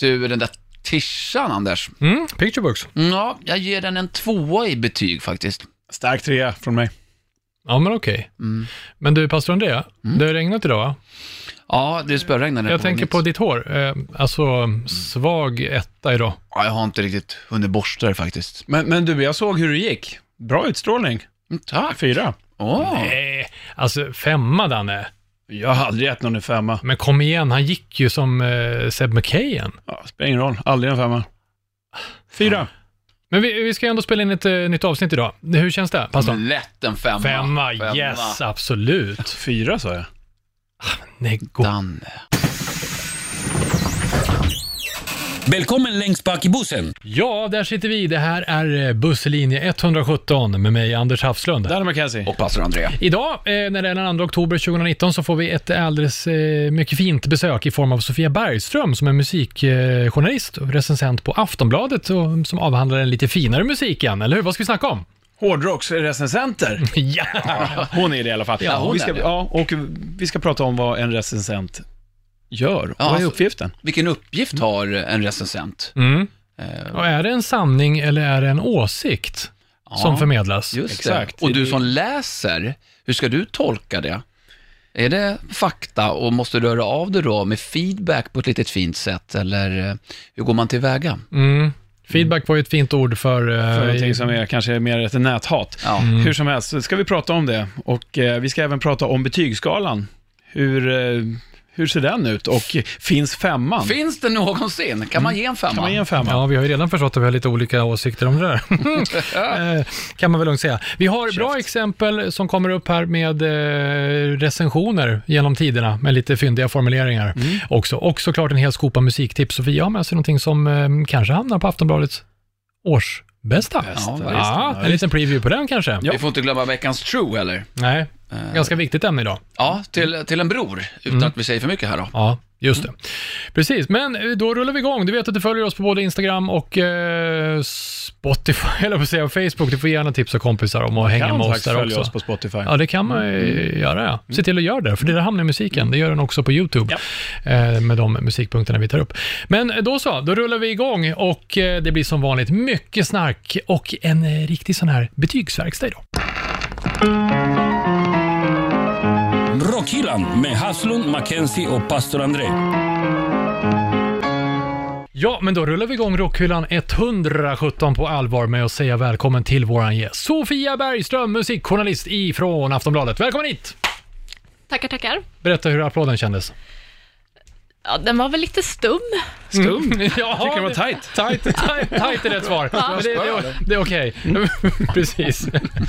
Du, den där tishan, Anders. Mm, picture books. Ja, jag ger den en tvåa i betyg faktiskt. Stark trea från mig. Ja, men okej. Mm. Men du, pastor Andrea, det har regnat idag va? Ja, det spöregnade Jag tänker mitt- på ditt hår. Eh, alltså, svag etta idag. Ja, jag har inte riktigt hunnit borsta det faktiskt. Men, men du, jag såg hur det gick. Bra utstrålning. Mm, tack. Fyra. Åh. Nej, alltså femma Danne. Jag har aldrig gett någon en femma. Men kom igen, han gick ju som eh, Seb McKayen. Ja, spelar ingen roll. Aldrig en femma. Fyra. Men vi, vi ska ändå spela in ett eh, nytt avsnitt idag. Hur känns det, pastorn? Lätt en femma. Femma, yes, absolut. Fyra sa jag. Nej, go- Danne. Välkommen längst bak i bussen. Ja, där sitter vi. Det här är eh, busslinje 117 med mig, Anders Hafslund. Danne McKenzie. Och pastor André. Idag, eh, när det är den 2 oktober 2019, så får vi ett alldeles eh, mycket fint besök i form av Sofia Bergström som är musikjournalist och recensent på Aftonbladet och som avhandlar den lite finare musiken, eller hur? Vad ska vi snacka om? Hårdrocksrecensenter. ja! Hon är det i alla fall. Ja, hon vi är ska, det. ja, och vi ska prata om vad en recensent gör. Ja, vad är alltså- uppgiften? Vilken uppgift har en recensent? Mm. Eh, Och är det en sanning eller är det en åsikt som förmedlas? Just Exakt. det. Och du som läser, hur ska du tolka det? Är det fakta och måste du höra av dig då med feedback på ett litet fint sätt eller eh, hur går man tillväga? Mm. Feedback var ju ett fint ord för... eh, För någonting som är kanske mer ett näthat. Ja. Hur som helst, så ska vi prata om det. Och eh, vi ska även prata om betygsskalan. Hur, eh, hur ser den ut? Och finns femman? Finns det någonsin? Kan man ge en femma? kan man ge en femma? Ja, vi har ju redan förstått att vi har lite olika åsikter om det där. Eh, kan man väl lugnt säga. Vi har bra exempel som kommer upp här med eh, recensioner genom tiderna med lite fyndiga formuleringar också. Och såklart en hel skopa musiktips. Sofia har med sig någonting som eh, kanske hamnar på Aftonbladets årsbästa. Bästa Ja, listan. Ja, en liten preview på den kanske. Ja. Vi får inte glömma veckans true heller. Nej, Eh, ganska viktigt ämne idag. Ja, till, till en bror, utan Mm. att vi säger för mycket här då. Ja, just det. Precis, men eh, då rullar vi igång. Du vet att du följer oss på både Instagram och eh, Spotify, eller på säga Facebook. Du får gärna tipsa kompisar om att hänga med oss där följa också. oss på Spotify. Ja, det kan man ju göra, ja. Se till att göra det, för det där hamnar i musiken. Det gör den också på YouTube, eh, med de musikpunkterna vi tar upp. Men då så, då rullar vi igång och eh, det blir som vanligt mycket snack och en eh, riktig sån här betygsverkstad idag. Rockhyllan med Haslund, Mackenzie och pastor André. Ja, men då rullar vi igång Rockhyllan 117 på allvar med att säga välkommen till våran gäst, Sofia Bergström, musikjournalist ifrån Aftonbladet. Välkommen hit! Tackar, tackar. Berätta hur applåden kändes. Ja, den var väl lite stum. Stum? Ja, tycker det var tajt. Tajt, tajt, tajt är rätt svar. Men det, det, det är okej. Precis.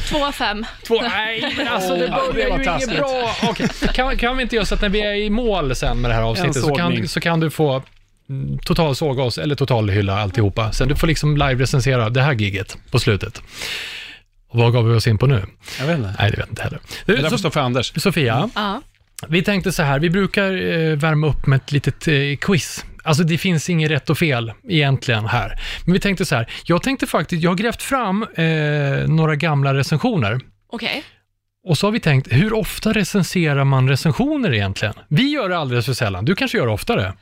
Två av fem. Två, nej, men alltså det börjar ju inget bra. Okej, kan, kan vi inte göra så att när vi är i mål sen med det här avsnittet så kan, så kan du få mm, total såga oss, eller total hylla alltihopa. Sen du får liksom live-recensera det här giget på slutet. Och vad gav vi oss in på nu? Jag vet inte. Nej, det vet jag inte heller. Det där får stå för Anders. Sofia, Ja. Vi tänkte så här, vi brukar eh, värma upp med ett litet eh, quiz. Alltså det finns inget rätt och fel egentligen här. Men vi tänkte så här, jag tänkte faktiskt, jag har grävt fram eh, några gamla recensioner. Okej. Och så har vi tänkt, hur ofta recenserar man recensioner egentligen? Vi gör det alldeles för sällan, du kanske gör det oftare?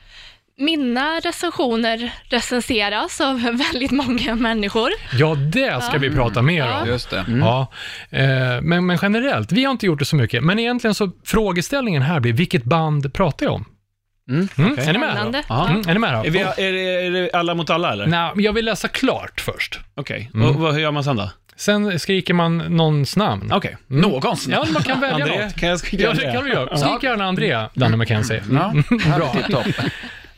Mina recensioner recenseras av väldigt många människor. Ja, det ska vi prata mer Ja. om. Just det. Ja, eh, men, men generellt, vi har inte gjort det så mycket. Men egentligen så, frågeställningen här blir, vilket band pratar jag om? Mm, Mm, okej. Är ni med då? Ja. Mm, är ni med då? Är, vi, är, det, är det alla mot alla eller? Nej, jag vill läsa klart först. Okej, Mm. och vad, hur gör man sen då? Sen skriker man någons namn. Okej. Någons Ja, man kan välja André, något. kan jag skrika Ja, det kan du göra. Skrik gärna André, Danne McKenzie. Ja, Bra.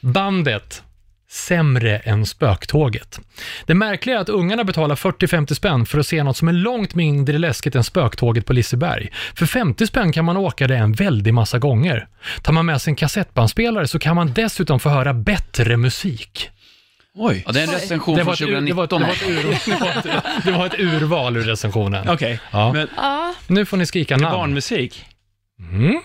Bandet Sämre än Spöktåget. Det märkliga är att ungarna betalar 40-50 spänn för att se något som är långt mindre läskigt än Spöktåget på Liseberg. För 50 spänn kan man åka det en väldig massa gånger. Tar man med sig en kassettbandspelare så kan man dessutom få höra bättre musik. Oj. Ja, det är en recension Det från var, ett, ur- det, var, ett- 2019. det, var ett ur, det, var ett, det var ett urval ur recensionen. Okej, Ja. men Ja, Nu får ni skrika namn. barnmusik? Mm.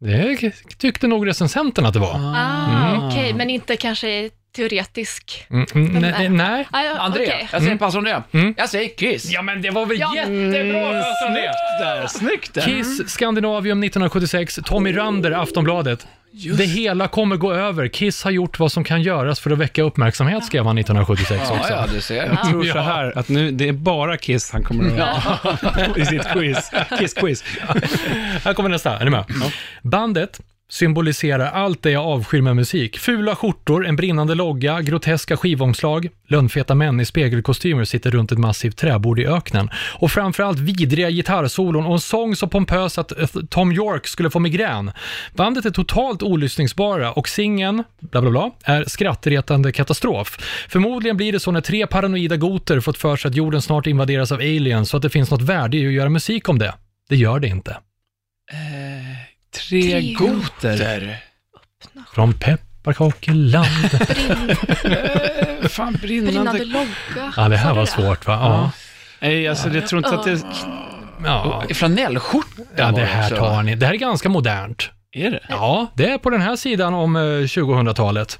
Det tyckte nog recensenten att det var. ah, Mm. okej, men inte kanske teoretisk. Mm, mm, nej, nej. Ah, ja, André, jag säger pass André. Mm. Jag säger Kiss. Ja, men det var väl Ja. jättebra! Där, snyggt där. Kiss Scandinavium 1976, Tommy Rander, Aftonbladet. Det hela kommer gå över. Kiss har gjort vad som kan göras för att väcka uppmärksamhet, skrev han 1976 Ja, också. ja, du ser. Jag tror så Ja. här, att nu, det är bara Kiss han kommer att ha i sitt quiz. Kiss-quiz. Här kommer nästa, är ni med? Bandet symboliserar allt det jag avskyr med musik. Fula skjortor, en brinnande logga, groteska skivomslag, lönnfeta män i spegelkostymer sitter runt ett massivt träbord i öknen och framförallt vidriga gitarrsolon och en sång så pompös att eh, Tom York skulle få migrän. Bandet är totalt olyssningsbara och singeln, bla bla bla, är skrattretande katastrof. Förmodligen blir det så när tre paranoida goter fått för sig att jorden snart invaderas av aliens så att det finns något värde i att göra musik om det. Det gör det inte. Eh, Tre Tre goter. Där. Från pepparkakeland. Brinn, Eh, Fan, brinnande brinnande... logga. Ja, det här var svårt va? Ja. Nej, alltså jag tror inte att det... Ja, Flanellskjorta ja det här tar ni. Det här är ganska modernt. Är det? Ja, det är på den här sidan om eh, 2000-talet.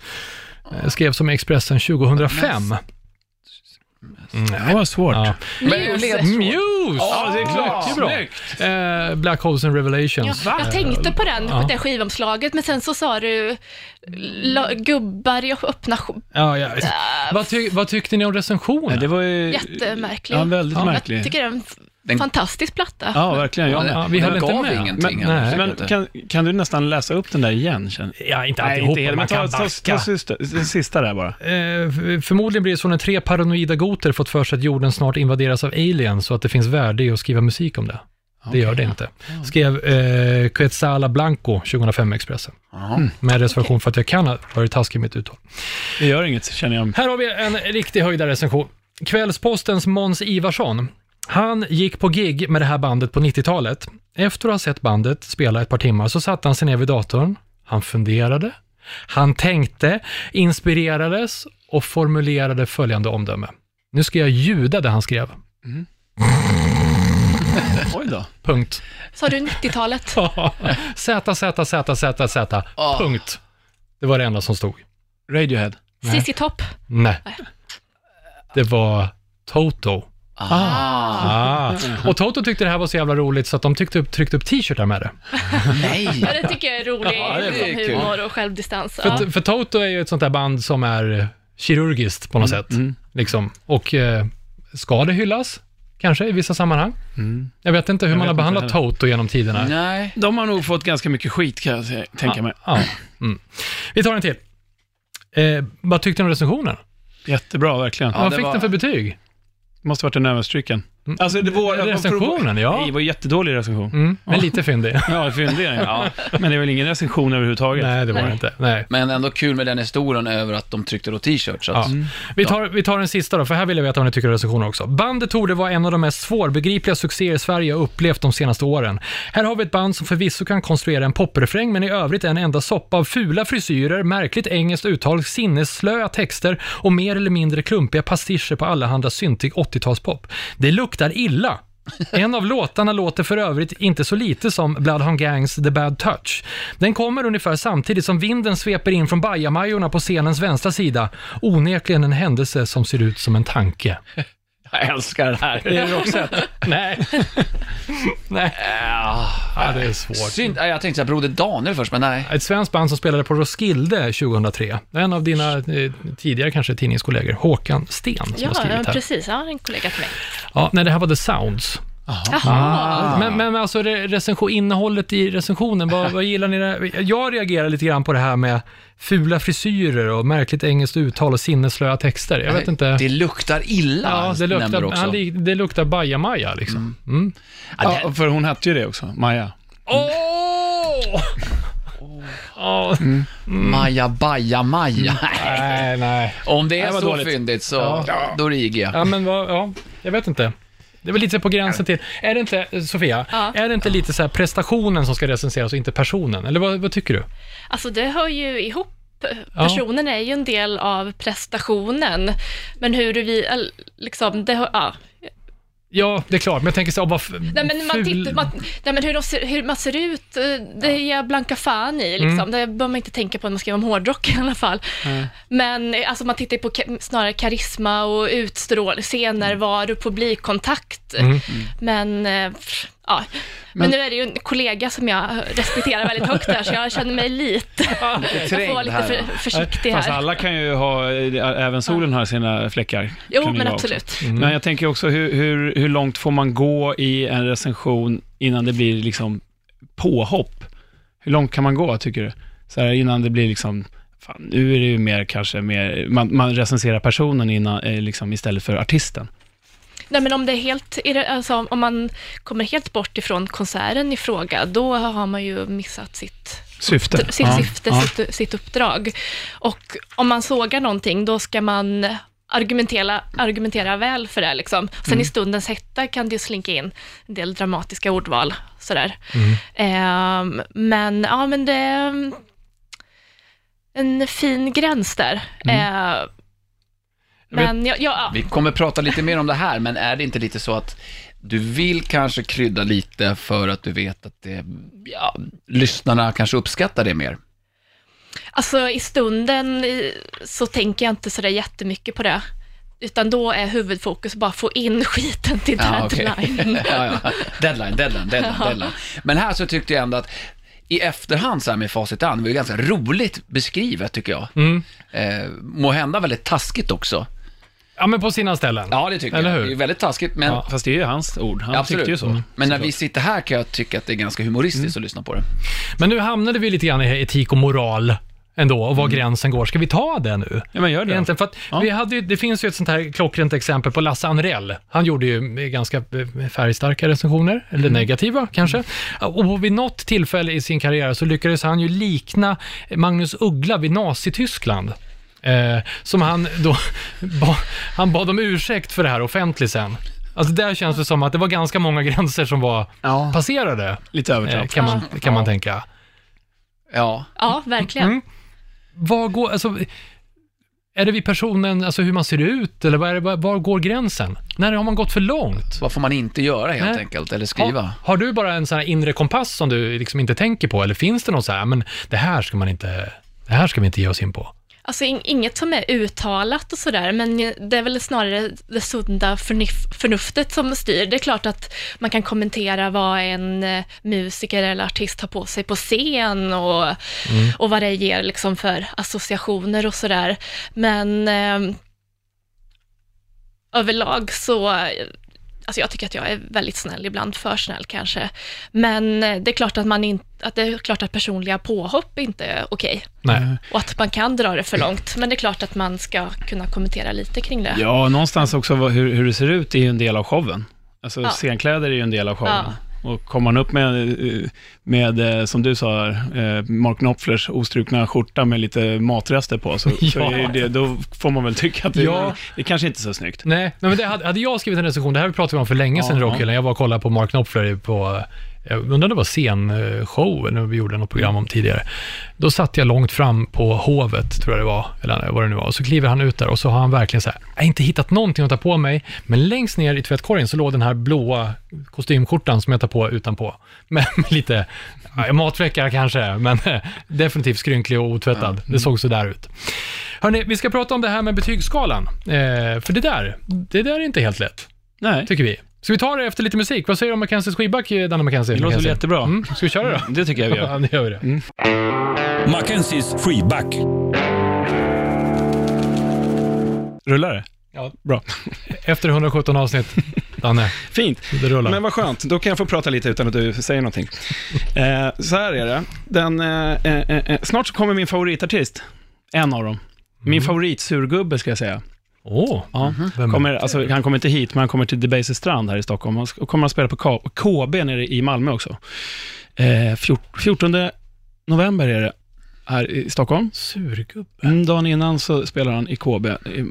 Eh, Skrevs som Expressen 2005. Det var svårt. Ja. Muse. Muse! Ja, det är klart. Bra. Snyggt. Eh, Black Holes and Revelations. Ja, jag tänkte på den, Ja. det skivomslaget, men sen så sa du la, gubbar i öppna sk- Ja, ja. Vad, ty vad tyckte ni om recensionen? Ja, det var ju... Jättemärklig. Ja, väldigt Ja. märklig. Jag tycker det är en f- Den- fantastisk platta. Ja, verkligen. Ja, Ja, vi höll inte gav med. ingenting. Men, Nej. men kan, kan du nästan läsa upp den där igen? Känner? Ja, inte Nej, alltihop, inte hela, man men ta, kan ta, ta, backa. sista, där bara. Eh, förmodligen blir det så när tre paranoida goter fått för sig att jorden snart invaderas av aliens så att det finns värde i att skriva musik om det. Det gör det inte. Skrev eh, Quetzala Blanco 2005 i Expressen. Ja. Med reservation för att jag kan ha varit taskig i mitt uttal. Det gör inget, känner jag. Här har vi en riktig höjdarrecension. Kvällspostens Måns Ivarsson. Han gick på gig med det här bandet på 90-talet. Efter att ha sett bandet spela ett par timmar så satte han sig ner vid datorn. Han funderade, han tänkte, inspirerades och formulerade följande omdöme. Nu ska jag ljuda det han skrev. Oj då. Punkt. Sa du 90-talet? Z, Z, Z, Z, Z. Ah. Punkt. Det var det enda som stod. Radiohead. Nej. Cissi Topp? Nej. Det var Toto. Ah. Ah. Och Toto tyckte det här var så jävla roligt så att de tyckte upp, tryckte upp t-shirtar med det. Nej. Ja, det tycker jag är rolig Ja, det är liksom, kul. humor och självdistans. Ja. För, för Toto är ju ett sånt där band som är kirurgiskt på något sätt. Mm. Liksom. Och eh, ska det hyllas? Kanske i vissa sammanhang. Mm. Jag vet inte hur Jag man vet har behandlat. Toto genom tiderna. Nej. De har nog fått ganska mycket skit kan jag tänka mig. Ja. Mm. Vi tar en till. Eh, vad tyckte ni om recensionen? Jättebra, verkligen. vad det fick var- den för betyg? Det måste varit en överstryken. Alltså, det var... Recensionen, ja. Nej, det var en jättedålig recension. Mm, men lite fyndig. Ja, fyndig är ja. Men det är väl ingen recension överhuvudtaget. Nej, det var det inte. Nej. Men ändå kul med den historien över att de tryckte då t-shirts. Ja. Vi, tar, vi tar den sista då, för här vill jag veta vad ni tycker om recensioner också. Bandet torde vara en av de mest svårbegripliga succéer Sverige har upplevt de senaste åren. Här har vi ett band som förvisso kan konstruera en poprefräng, men i övrigt är en enda soppa av fula frisyrer, märkligt engelskt uttal, sinnesslöa texter och mer eller mindre klumpiga pastischer på allehanda syntig 80-talspop. Det luktar illa. En av låtarna låter för övrigt inte så lite som Bloodhound Gangs The Bad Touch. Den kommer ungefär samtidigt som vinden sveper in från bajamajorna på scenens vänstra sida. Onekligen en händelse som ser ut som en tanke. Jag älskar det här. Det är Roxette. Nej. Nej. Ja, det är svårt. Synd, ja, jag tänkte säga Broder Daniel först, men nej. Ett svenskt band som spelade på Roskilde 2003. En av dina eh, tidigare kanske tidningskollegor, Håkan Sten, som Ja, har skrivit ja, här. precis. Ja, en kollega till mig. Ja, nej, det här var The Sounds. Jaha. Men, men alltså re- recension, innehållet i recensionen, vad, vad gillar ni? Där? Jag reagerar lite grann på det här med fula frisyrer och märkligt engelskt uttal och sinneslöa texter. Jag vet inte. Det luktar illa, Ja, det nämner luktar, också. han, det luktar bajamaja liksom. Mm. Ja, för hon hette ju det också, Maja. Åh! Åh! Maja, baja, maja. Nej, nej. Om det är Det var så dåligt. fyndigt så, Ja. då riger jag. Ja, men vad, ja, jag vet inte. Det är väl lite på gränsen till, är det inte, Sofia, Ja. är det inte lite så prestationen som ska recenseras och inte personen? Eller vad, vad tycker du? Alltså det hör ju ihop. Personen är ju en del av prestationen, men hur vi, eller, liksom, det ja. Ja, det är klart, men jag tänker så, vad f- Nej men, man ful- tittar, man, nej, men hur, de ser, hur man ser ut, eh, det ger jag blanka fan i. Liksom. Mm. Det bör man inte tänka på när man skriver om hårdrock i alla fall. Men eh, alltså, man tittar på snarare karisma och utstrålning, scenärvaro, publikkontakt. Mm. Men, eh, pff, ja. Men, nu är det ju en kollega som jag respekterar väldigt högt där, så jag känner mig lite... Jag får vara lite för, försiktig Fast här. alla kan ju ha, även solen har sina fläckar. Jo, men absolut. Mm. Men jag tänker också, hur, hur, hur långt får man gå i en recension innan det blir liksom påhopp? Hur långt kan man gå, tycker du? Så här, innan det blir liksom, fan, nu är det ju mer kanske mer, man, man recenserar personen innan, eh, liksom, istället för artisten. Nej, men om det är helt, alltså, om man kommer helt bort ifrån konserten i fråga, då har man ju missat sitt Syfte. sitt Ja, syfte, ja. sitt, sitt uppdrag. Och om man sågar någonting, då ska man argumentera, argumentera väl för det. Liksom. Sen Mm. i stundens hetta kan det ju slinka in en del dramatiska ordval. Sådär. Mm. Ehm, men ja, men det en fin gräns där. Mm. Ehm, men ja, ja, Vi kommer prata lite mer om det här, men är det inte lite så att du vill kanske krydda lite för att du vet att det, ja, lyssnarna kanske uppskattar det mer? Alltså i stunden så tänker jag inte sådär jättemycket på det. Utan då är huvudfokus bara få in skiten till Ja, okej. deadline. ja, ja. Deadline, deadline, deadline, deadline. Men här så tyckte jag ändå att i efterhand så här med facit i hand, det var ganska roligt beskrivet tycker jag. Mm. Eh, må hända väldigt taskigt också. Ja, men på sina ställen. Ja, det tycker Eller jag. hur? Det är väldigt taskigt, men Ja. Fast det är ju hans ord, han absolut. tyckte ju så. Mm. Men när vi sitter här kan jag tycka att det är ganska humoristiskt att lyssna på det. Men nu hamnade vi lite grann i etik och moral ändå, och var Mm. gränsen går. Ska vi ta det nu? Ja, men gör det. Egentligen, för att Ja. vi hade ju, det finns ju ett sånt här klockrent exempel på Lasse Anrell. Han gjorde ju ganska eh, färgstarka recensioner, eller Mm. negativa kanske. Och vid något tillfälle i sin karriär så lyckades han ju likna Magnus Uggla vid Nazityskland. Eh, som han då, ba, han bad om ursäkt för det här offentligt sen. Alltså där känns det som att det var ganska många gränser som var Ja, passerade, lite eh, övertramp. kan man, kan man tänka. Ja, Ja, verkligen. Mm. Vad går, alltså, är det vid personen, alltså hur man ser ut, eller vad är det, var, var går gränsen? När har man gått för långt? vad får man inte göra helt Nej. enkelt, eller skriva? Har, har du bara en sån här inre kompass som du liksom inte tänker på, eller finns det något så här, men det här ska man inte, det här ska vi inte ge oss in på? Alltså in, inget som är uttalat och sådär, men det är väl snarare det sunda förnuftet som styr. Det är klart att man kan kommentera vad en eh, musiker eller artist har på sig på scen och, och vad det ger liksom för associationer och sådär. Men eh, överlag så, alltså jag tycker att jag är väldigt snäll, ibland för snäll kanske. Men eh, det är klart att man inte, att det är klart att personliga påhopp inte är okej. Nej. Och att man kan dra det för långt. Men det är klart att man ska kunna kommentera lite kring det. Ja, någonstans också hur, hur det ser ut är ju en del av showen. Alltså Ja. scenkläder är ju en del av showen. Ja. Och kommer man upp med, med, eh, som du sa, eh, Mark Knopflers ostrukna skjorta med lite matrester på, så, så Ja. är det, då får man väl tycka att det, Ja. det kanske inte är så snyggt. Nej, nej, men det hade, hade jag skrivit en recension, det här pratade vi om för länge sedan i Ja, Rockhyllan, jag var och kollade på Mark Knopfler på, jag undrar om det var scenshow, när vi gjorde något program om tidigare. Då satt jag långt fram på Hovet, tror jag det var, eller vad det nu var, och så kliver han ut där och så har han verkligen så här, jag har inte hittat någonting att ta på mig, men längst ner i tvättkorgen så låg den här blåa kostymskjortan som jag tar på utanpå, med lite, ja, matfläckar kanske, men definitivt skrynklig och otvättad. Det såg så där ut. Hörni, vi ska prata om det här med betygsskalan, eh, för det där, det där är inte helt lätt Nej, tycker vi. Ska vi ta det efter lite musik? Vad säger du om Mackenzies skivback, Danne Mackenzie? det låter väl jättebra. Mm, ska vi köra då? Det tycker jag vi gör. Ja, det gör vi det. Mackenzies freeback. Rullar det? Ja. Bra. Efter 117 avsnitt, Danne, Fint. det rullar. Men vad skönt, då kan jag få prata lite utan att du säger någonting. Eh, så här är det. Den, eh, eh, eh, snart så kommer min favoritartist. En av dem. Min favoritsurgubbe ska jag säga. Åh, Ja. vem? Kommer, alltså, han kommer inte hit, men han kommer till Debaser strand här i Stockholm. Sk- kommer att spela på KB nere i Malmö också. Eh, fjort, 14 november är det här i Stockholm. Surgubbe. Mm, dagen innan så spelar han i KB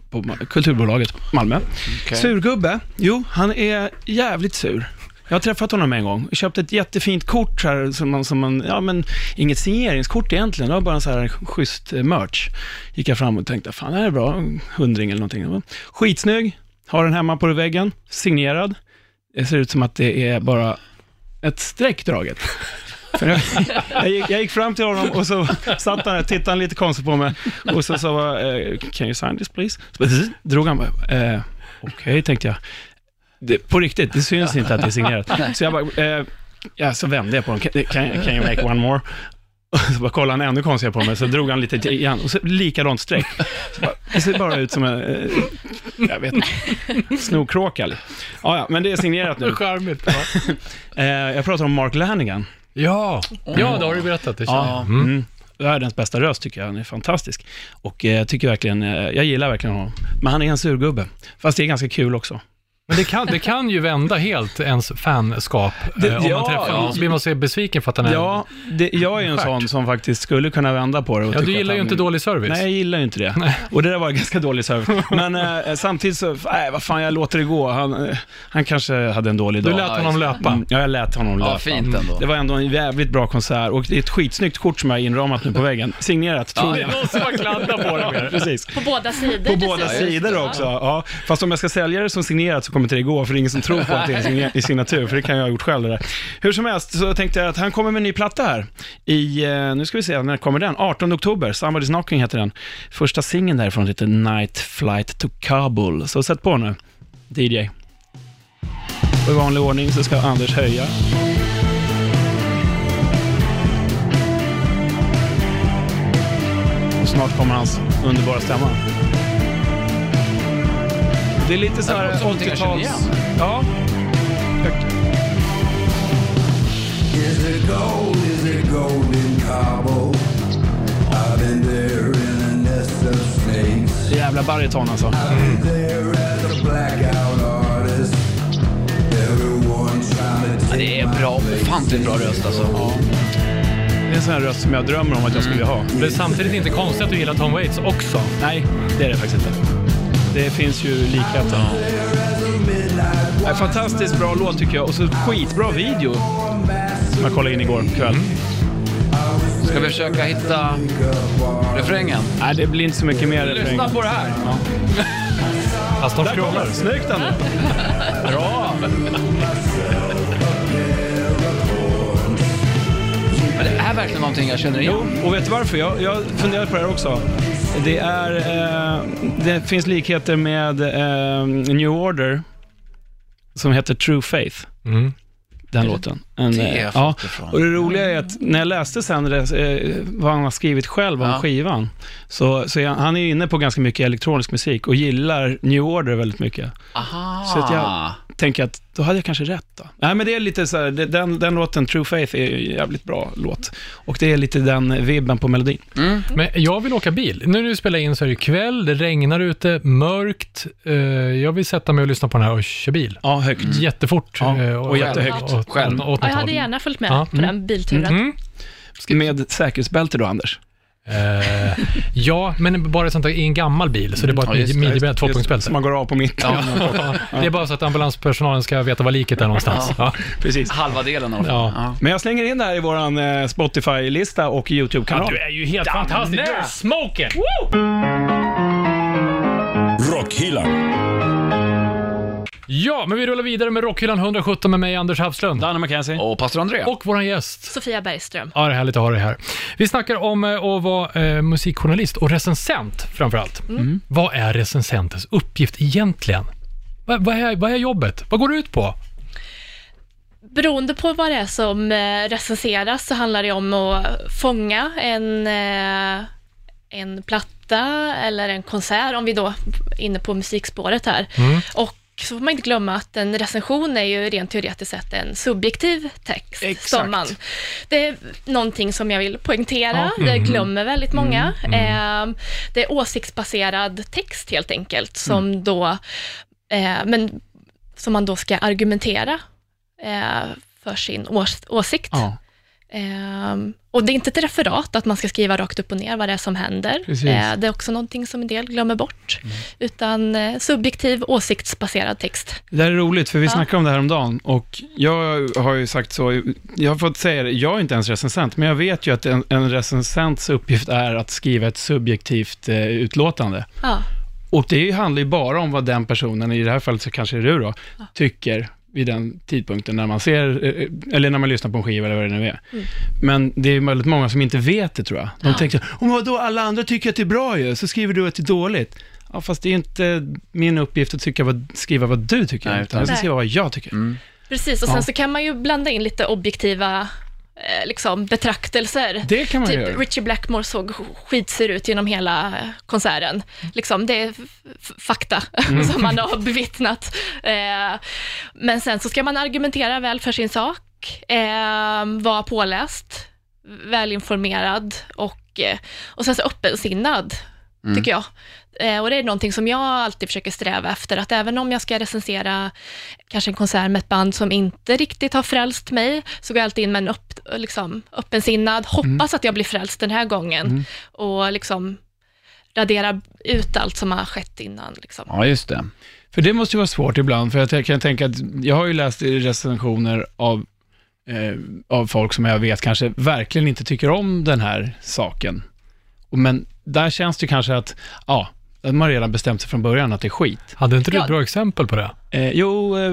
på Kulturbolaget Malmö. Okej. Surgubbe? Jo, han är jävligt sur. Jag har träffat honom en gång. Jag köpte ett jättefint kort här, som man, som man, ja men inget signeringskort egentligen, det var bara en så här schysst eh, merch. Gick jag fram och tänkte, fan det här är bra, hundring eller någonting. Skitsnygg, har den hemma på väggen, signerad. det ser ut som att det är bara ett streck draget. Jag, jag, gick, jag gick fram till honom och så satt han där, tittade han lite konstigt på mig och så sa jag, eh, can you sign this please? Så drog han bara, eh, okej, tänkte jag. Det, på riktigt, det syns inte att det är signerat. Så jag bara, eh, ja, så vände jag på honom, can, can, you make one more? Och så bara kollade han ännu konstigare på mig, så drog han lite igen, och så likadant streck. Så bara, det ser bara ut som en, eh, jag vet inte, snorkråka. Ja, ja, men det är signerat nu. Charmigt. Eh, jag pratar om Mark Lanigan. ja, ja det har du berättat. Det känner jag. Mm. Mm. Världens bästa röst tycker jag, han är fantastisk. Och eh, jag tycker verkligen, eh, jag gillar verkligen honom. Men han är en surgubbe. Fast det är ganska kul också. Men det kan, det kan ju vända helt ens fanskap. Det- eh, om ja, man träffar honom så blir man så besviken för att han är... Ja, det, jag är ju en sån som faktiskt skulle kunna vända på det. och Ja, du gillar ju han- inte dålig service. Nej, jag gillar ju inte det. Och det där var ganska dålig service. Men eh, samtidigt så, nej, vad fan, jag låter det gå. Han, eh, han kanske hade en dålig Du dag. lät honom löpa. Mm, Ja, jag lät honom löpa. Ja, fint ändå. Det var ändå en jävligt bra konsert och det är ett skitsnyggt kort som jag har inramat nu på väggen. Signerat, tror Ja, jag. Någon som har kladdat på det. Precis. På båda sidor. På båda sidor också. Ja. Fast om jag ska sälja det som signerat så kommer inte det gå, för det är ingen som tror på att det är signer- i signatur, för det kan jag ha gjort själv det där. Hur som helst så tänkte jag att han kommer med en ny platta här. I, eh, nu ska vi se, när kommer den? 18 oktober, Somebody's Knocking heter den. Första singeln därifrån heter Night Flight to Kabul. Så sätt på nu, DJ. Och i vanlig ordning så ska Anders höja. Och snart kommer hans underbara stämma. Det är lite så Det här låter som någonting jag känner 80-tals... igen. Ja. Is it gold? Is it gold in Kabul? I've been there in a nest of snakes. Jävla bariton alltså. I've been there as a blackout artist. Everyone trying to Ja, det är bra, ofantligt bra röst alltså. Det är en sån här röst som jag drömmer om att jag skulle ha. Det är samtidigt inte konstigt att du gillar Tom Waits också. Nej, det är det faktiskt inte. Det finns ju likheter. Ja, fantastiskt bra låt tycker jag och så skitbra video som jag kollade in igår kväll. Ska vi försöka hitta refrängen? Nej, det blir inte så mycket mer refräng. Lyssna på det här. Fast de scrollar. den. Snyggt ändå. Bra! Men det är verkligen någonting jag känner Jo, igen. och vet du varför? Jag, jag funderar på det här också. Det, är, eh, det finns likheter med eh, New Order som heter True Faith. Mm. Den låten. En, Det eh, är ja. fått ifrån. Och det roliga är att när jag läste sen det, eh, vad han har skrivit själv om Ja. skivan, så, så är han, han är inne på ganska mycket elektronisk musik och gillar New Order väldigt mycket. Aha. Att jag tänker att då hade jag kanske rätt då. Nej, men det är lite så här, det- den, den låten, True Faith, är en jävligt bra låt. Och det är lite den vibben på melodin. Mm. Men jag vill åka bil. Nu när du spelar in så är det kväll, det regnar ute, mörkt. Eh, jag vill sätta mig och lyssna på den här och köra bil. Ja, högt. Jättefort. Ja, eh, och jättehögt. och- och- Själv. åt Ja, något jag hade gärna följt med Ja. på den bilturen. Mm. Med säkerhetsbälte då, Anders? Eh, ja, men bara sånt där, i en gammal bil, så det är bara Ja, ett det, midjebälte, tvåpunktsbälte. man går av på mitten. Ja. Det är bara så att ambulanspersonalen ska veta var liket är någonstans. Ja. Precis. Halva delen av Ja. ja. Men jag slänger in det här i vår eh, Spotify-lista och YouTube-kanal. du är ju helt fantastisk. You're smoking! Rockhyllan. Ja, men vi rullar vidare med Rockhyllan 117 med mig, Anders Havslund. Danne McKenzie. Och pastor André. Och vår gäst. Sofia Bergström. Ja, det är härligt att ha dig här. Vi snackar om eh, att vara eh, musikjournalist och recensent framför allt. Vad är recensentens uppgift egentligen? Vad, vad, är, vad är jobbet? Vad går det ut på? Beroende på vad det är som eh, recenseras så handlar det om att fånga en, en platta eller en konsert, om vi då är inne på musikspåret här. Och så får man inte glömma att en recension är ju rent teoretiskt sett en subjektiv text. Exakt. Som man, det är någonting som jag vill poängtera, det glömmer väldigt många. Eh, det är åsiktsbaserad text helt enkelt, som då, eh, men som man då ska argumentera eh, för sin ås- åsikt. Ja. Ehm, och det är inte ett referat, att man ska skriva rakt upp och ner vad det är som händer. Mm. Eh, det är också någonting som en del glömmer bort. Utan eh, subjektiv, åsiktsbaserad text. Det här är roligt, för vi Ja. snackade om det här om dagen och jag har ju sagt så, jag har fått säga det, jag är inte ens recensent, men jag vet ju att en, en recensents uppgift är att skriva ett subjektivt eh, utlåtande. Ja, Och det handlar ju bara om vad den personen, i det här fallet så kanske är du då, tycker vid den tidpunkten när man ser, eh, eller när man lyssnar på en skiva eller vad det nu är. Mm. Men det är väldigt många som inte vet det tror jag. De Ja. tänker, om vadå, alla andra tycker att det är bra ju, så skriver du att det är dåligt. Ja, fast det är inte min uppgift att tycka vad, skriva vad du tycker, Nej, utan jag ska skriva vad jag tycker. Mm. Precis, och sen Ja. så kan man ju blanda in lite objektiva eh, liksom, betraktelser. Det kan man Typ göra. Richie Blackmore såg skitsur ut genom hela eh, konserten. Liksom, det är fakta Mm. som man har bevittnat. Eh, men sen så ska man argumentera väl för sin sak, eh, vara påläst, välinformerad och, eh, och sen så öppensinnad, Mm. tycker jag. Eh, och det är någonting som jag alltid försöker sträva efter, att även om jag ska recensera kanske en konsert med ett band som inte riktigt har frälst mig, så går jag alltid in med en upp, liksom, öppensinnad, hoppas att jag blir frälst den här gången och liksom radera ut allt som har skett innan. Liksom. Ja, just det. För det måste ju vara svårt ibland, för jag kan tänka att jag har ju läst recensioner av, eh, av folk som jag vet kanske verkligen inte tycker om den här saken. Men där känns det kanske att, ja, de har redan bestämt sig från början att det är skit. Hade inte du Ja. ett bra exempel på det? Eh, jo, eh,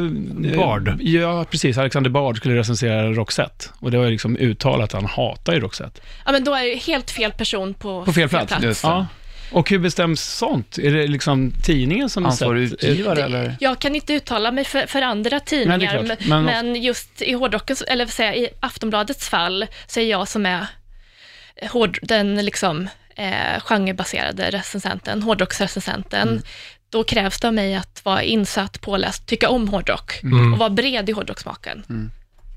Bard. Eh, ja, precis. Alexander Bard skulle recensera Roxette. Och det var ju liksom uttalat att han hatar ju Roxette. Ja, men då är jag helt fel person på, På fel plats. Just det. Ja. Och hur bestäms sånt? Är det liksom tidningen som Ansvarig sett- eh, utgivare eller? Jag kan inte uttala mig för, för andra tidningar, Nej, det klart. men, Men- men just i hårdrockens, eller jag, i Aftonbladets fall, så är jag som är hård, den liksom eh, genrebaserade recensenten, hårdrocksrecensenten. Mm. Då krävs det av mig att vara insatt, påläst, tycka om hårdrock Mm. och vara bred i hårdrocksmaken. Mm.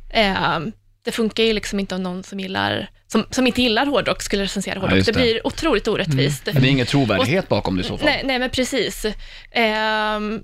Eh, det funkar ju liksom inte om någon som, gillar, som, som inte gillar hårdrock skulle recensera hårdrock. just det. det. blir otroligt orättvist. Men det är ingen trovärdighet bakom det i så fall. Nej, nej men precis. Ehm,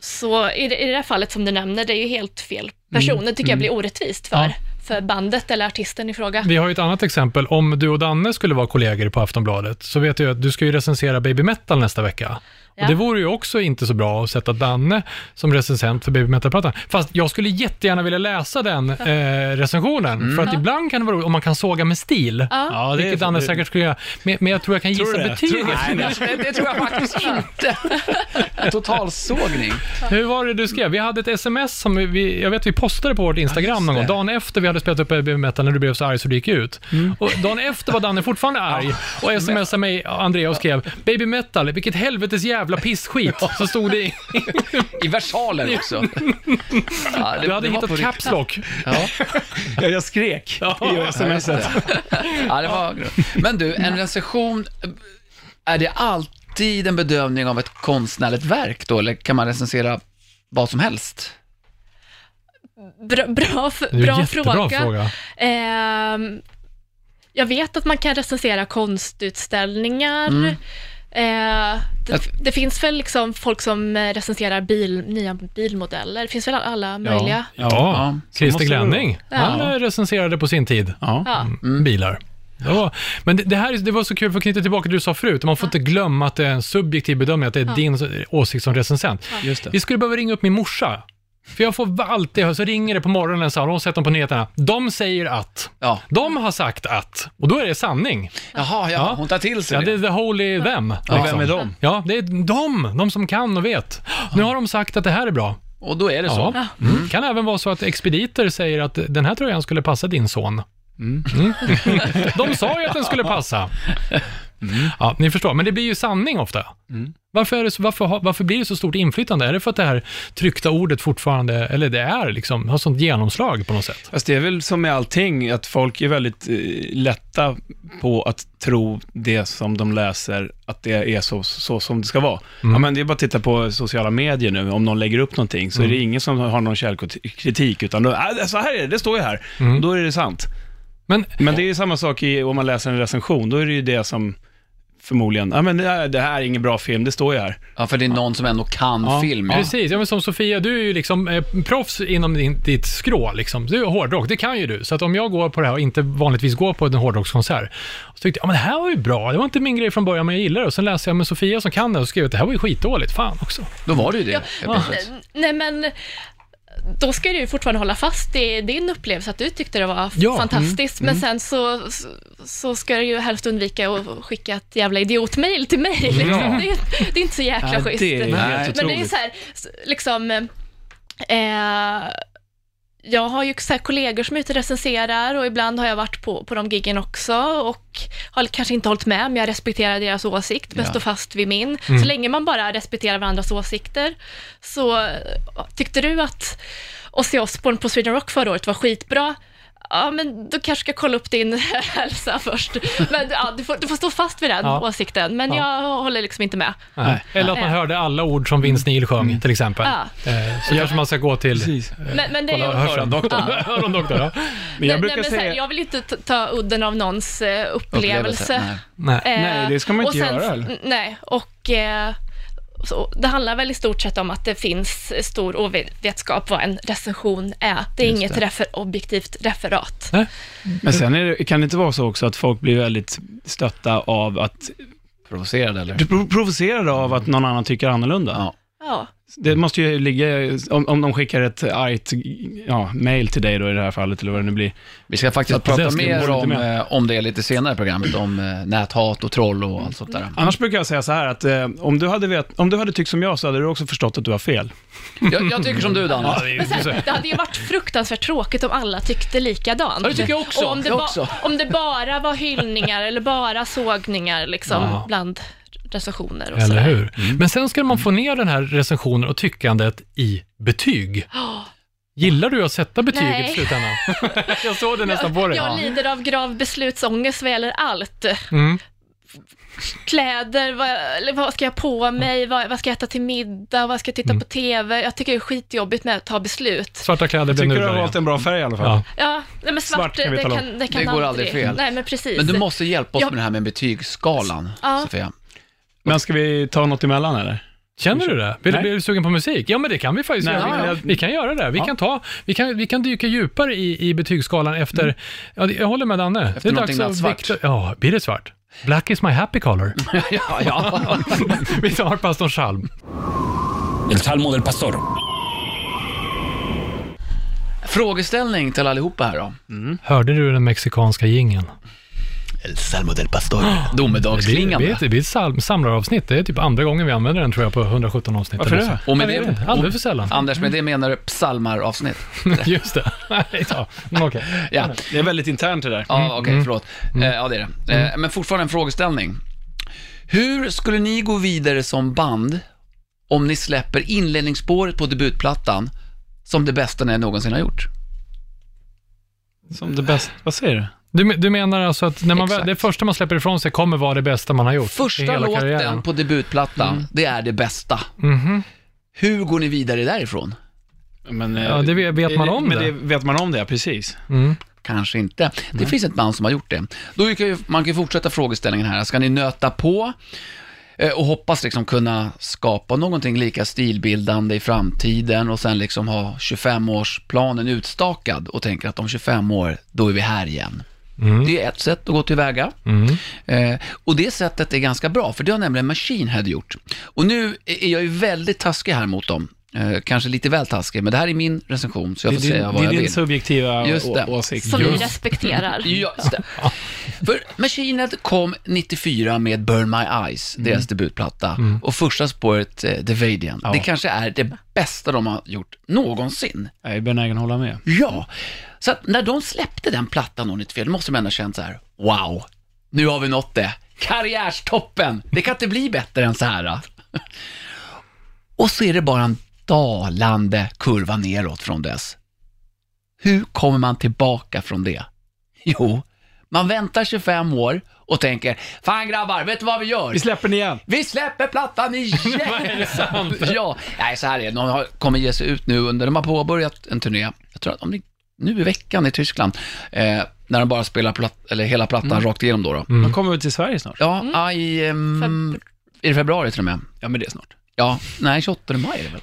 så i det, i det här fallet som du nämner, det är ju helt fel person. Det tycker jag blir orättvist för, Ja för bandet eller artisten i fråga. Vi har ju ett annat exempel. Om du och Danne skulle vara kollegor på Aftonbladet, så vet jag att du ska ju recensera Baby Metal nästa vecka. Ja. Och det vore ju också inte så bra att sätta Danne som recensent för Baby Metal-plattan. Fast jag skulle jättegärna vilja läsa den eh, recensionen, för att Ja. ibland kan det vara roligt om man kan såga med stil. Ja. Det Vilket är- Danne säkert skulle göra. Men, men jag tror jag kan Tror gissa det? betyget. Tror det? Nej, det, det tror jag faktiskt inte. Total sågning. Hur var det du skrev? Vi hade ett sms som vi- jag vet vi postade på vårt Instagram någon gång, dagen efter vi hade spelat upp Baby Metal när du blev så arg så du gick ut. Och dagen efter var Danne fortfarande arg och smsade mig, Andrea, och skrev Baby Metal, vilket helvetes jävla pissskit. Så stod det i, I versaler också. Ja, det- du hade det var på hittat caps lock. Ja, Ja, jag skrek i smset. ja, det var Men du, en recension, är det alltid en bedömning av ett konstnärligt verk då, eller kan man recensera vad som helst? Bra, bra, f- Det är bra jättebra fråga. fråga. Ehm, jag vet att man kan recensera konstutställningar. Mm. Eh, det, det finns väl liksom folk som eh, recenserar bil, nya bilmodeller. Det finns väl alla möjliga. Ja, Ja, Christer. Glänning, Ja. han eh, recenserade på sin tid Ja. Ja. Mm. bilar. Var, men det, det här är- det var så kul för att knyta tillbaka till det du sa förut. Man får inte glömma att det är en subjektiv bedömning, att det är Ja. din åsikt som recensent. Just det. Vi skulle behöva ringa upp min morsa. För jag får alltid höra, så ringer det på morgonen, så har de sett dem på nyheterna. De säger att. Ja. De har sagt att. Och då är det sanning. Jaha, ja, Ja. hon tar till sig Ja, det det. är the holy them. Ja, liksom. vem är de? Ja, det är de, de som kan och vet. Nu har de sagt att det här är bra. Och då är det så. Ja. Mm. kan även vara så att expediter säger att den här tröjan skulle passa din son. Mm. Mm. De sa ju att den skulle passa. Ja, ni förstår, men det blir ju sanning ofta. Mm. Varför, så, varför, varför blir det så stort inflytande? Är det för att det här tryckta ordet fortfarande, eller det är liksom, har sånt genomslag på något sätt? Fast det är väl som med allting, att folk är väldigt eh, lätta på att tro det som de läser, att det är så, så som det ska vara. Ja, men det är bara att titta på sociala medier nu, om någon lägger upp någonting, så är det ingen som har någon källkritik, utan då, äh, så här är det, det står ju här. Mm. Då är det sant. Men Men det är ju samma sak i, om man läser en recension, då är det ju det som förmodligen, ja men det här, det här är ingen bra film, det står ju här. Ja, för det är någon som ändå kan Ja. film. Ja. Precis, ja, men som Sofia, du är ju liksom eh, proffs inom din, ditt skrå. Liksom. Du är hårdrock, det kan ju du. Så att om jag går på det här och inte vanligtvis går på en hårdrockskonsert, så tyckte jag, ja, men det här var ju bra. Det var inte min grej från början, men jag gillar det. Och sen läste jag med Sofia som kan det och skrev att det här var ju skitdåligt. Fan också. Då var det ju det. Ja. N- Nej, men då ska du ju fortfarande hålla fast i din upplevelse att du tyckte det var Ja, fantastiskt, men sen så, så ska du ju helst undvika att skicka ett jävla idiotmail till mig. Liksom. Det, är, det är inte så jäkla Ja, schysst. det Men det är så här, liksom, Eh, jag har ju så kollegor som är ute och recenserar och ibland har jag varit på, på de giggen också och har kanske inte hållit med, men jag respekterar deras åsikt, men Ja. står fast vid min. Mm. Så länge man bara respekterar varandras åsikter, så tyckte du att Ozzy Osbourne på Sweden Rock förra året var skitbra, Ja, men du kanske ska kolla upp din hälsa först. Men ja, du, får, du får stå fast vid den Ja. åsikten, men Ja. jag håller liksom inte med. Nej. Eller att man Nej. hörde alla ord som Vince Neil sjöng, till exempel. Ja. Eh, Så kanske man ska gå till Precis. Men, men det är kolla ju... hörseln. Ja. Örondoktor, ja. Men jag brukar nej, här, jag vill inte ta, udden av någons eh, upplevelse. Nej. Nej. Eh, Nej, det ska man inte och sen- göra, eller? Nej, och eh, så, det handlar väl i stort sett om att det finns stor ovetskap vad en recension är. Det är Just inget det. refer, objektivt referat. Men sen är det, kan det inte vara så också att folk blir väldigt stötta av att, Provocerad eller? pro- provocerade av att någon annan tycker annorlunda. Ja. Ja, Det måste ju ligga, om, om de skickar ett argt ja, mail till dig då i det här fallet, eller vad det nu blir. Vi ska faktiskt att prata det mer om, med. eh, om det lite senare i programmet, om eh, näthat och troll och allt sånt där. Annars brukar jag säga så här att eh, om, du hade vet, om du hade tyckt som jag så hade du också förstått att du har fel. Jag, jag tycker som du Danne. men sen, det hade ju varit fruktansvärt tråkigt om alla tyckte likadant. Ja, det tycker jag också. Och om det, Jag ba- också. om det bara var hyllningar eller bara sågningar liksom, Ja. bland recensioner och Eller sådär. hur? Men sen ska man få ner den här recensionen och tyckandet i betyg. Gillar du att sätta betyg i Nej. slutändan? jag såg det nästan på dig. Jag lider av grav beslutsångest vad gäller allt. Mm. Kläder, vad, vad ska jag på mig, vad, vad ska jag äta till middag, vad ska jag titta Mm. på TV? Jag tycker det är skitjobbigt med att ta beslut. Svarta kläder Jag blir tycker du har valt en bra färg i alla fall. Ja. Ja, nej men svart, Svart kan vi det, kan, det kan Det går aldrig fel. Nej, men precis. Men du måste hjälpa oss Jag- med det här med betygsskalan, Ja. Sofia. Men ska vi ta något emellan eller? Känner du det? Blir, Nej. blir du sugen på musik? Ja, men det kan vi faktiskt Nej, göra. jag- vi kan göra det. Vi, Ja. kan ta, vi, kan, vi kan dyka djupare i, i betygsskalan efter... Ja, det- jag håller med Danne. Efter någonting nattsvart. vikta- Ja, blir det svart? Black is my happy color. ja, ja. vi tar pastorn Salm. El Salmo del Pastor. Frågeställning till allihopa här då. Hörde du den mexikanska jingeln? El Salmo del Pastor. Det blir, Domedagsklingande. det blir, det blir ett sam, samlaravsnitt. Det är typ andra gången vi använder den tror jag på 117 avsnitt. Varför det? Och med det-. Alldeles för sällan. Anders, med det menar du psalmaravsnitt? Just det. Ja. Mm, Okej. Ja, Det är väldigt internt det där. ja okej, mm. förlåt. Eh, ja, det är det. Eh, men fortfarande en frågeställning. Hur skulle ni gå vidare som band om ni släpper inledningsspåret på debutplattan som det bästa ni någonsin har gjort? Som det bästa, vad säger du? Du, du menar alltså att när man väl, det första man släpper ifrån sig kommer vara det bästa man har gjort? i Första hela låten karriären? på debutplattan, det är det bästa. Mhm. Hur går ni vidare därifrån? Men, eh, Ja, det vet- vet man om men det? vet man om det, ja, precis. Mm. Kanske inte. Det finns ett band som har gjort det. Då kan ju, man kan ju fortsätta frågeställningen här. Ska ni nöta på eh, och hoppas liksom kunna skapa någonting lika stilbildande i framtiden och sen liksom ha 25-årsplanen utstakad och tänka att om 25 år, då är vi här igen. Mm. Det är ett sätt att gå tillväga. Mm. Eh, och det sättet är ganska bra, för det har nämligen Machine Head gjort. Och nu är jag ju väldigt taskig här mot dem. Eh, kanske lite väl taskig, men det här är min recension, så jag Det, får är din- säga det vad är jag din vill. subjektiva Just det. åsikt. Som vi respekterar. Just det. För Machine Head kom 94 med Burn My Eyes, deras debutplatta, och första spåret, eh, The Vadian. Ja. Det kanske är det bästa de har gjort någonsin. Jag är benägen att hålla med. Ja, så att när de släppte den plattan år 94, då måste de ändå ha känt så här, wow, nu har vi nått det. Karriärstoppen, det kan inte bli bättre än så här. Och så är det bara en dalande kurva neråt från dess. Hur kommer man tillbaka från det? Jo, man väntar 25 år och tänker, fan grabbar, vet du vad vi gör? Vi släpper den igen. Vi släpper plattan igen! ja, nej så här är det. De kommer ge sig ut nu under, de har påbörjat en turné, jag tror att om det, nu i veckan i Tyskland, eh, när de bara spelar platt, eller hela plattan rakt igenom då. då. De kommer väl till Sverige snart? Ja, i, ehm, är det februari till och med? Ja, men det är snart. Ja, nej 28 maj är det väl?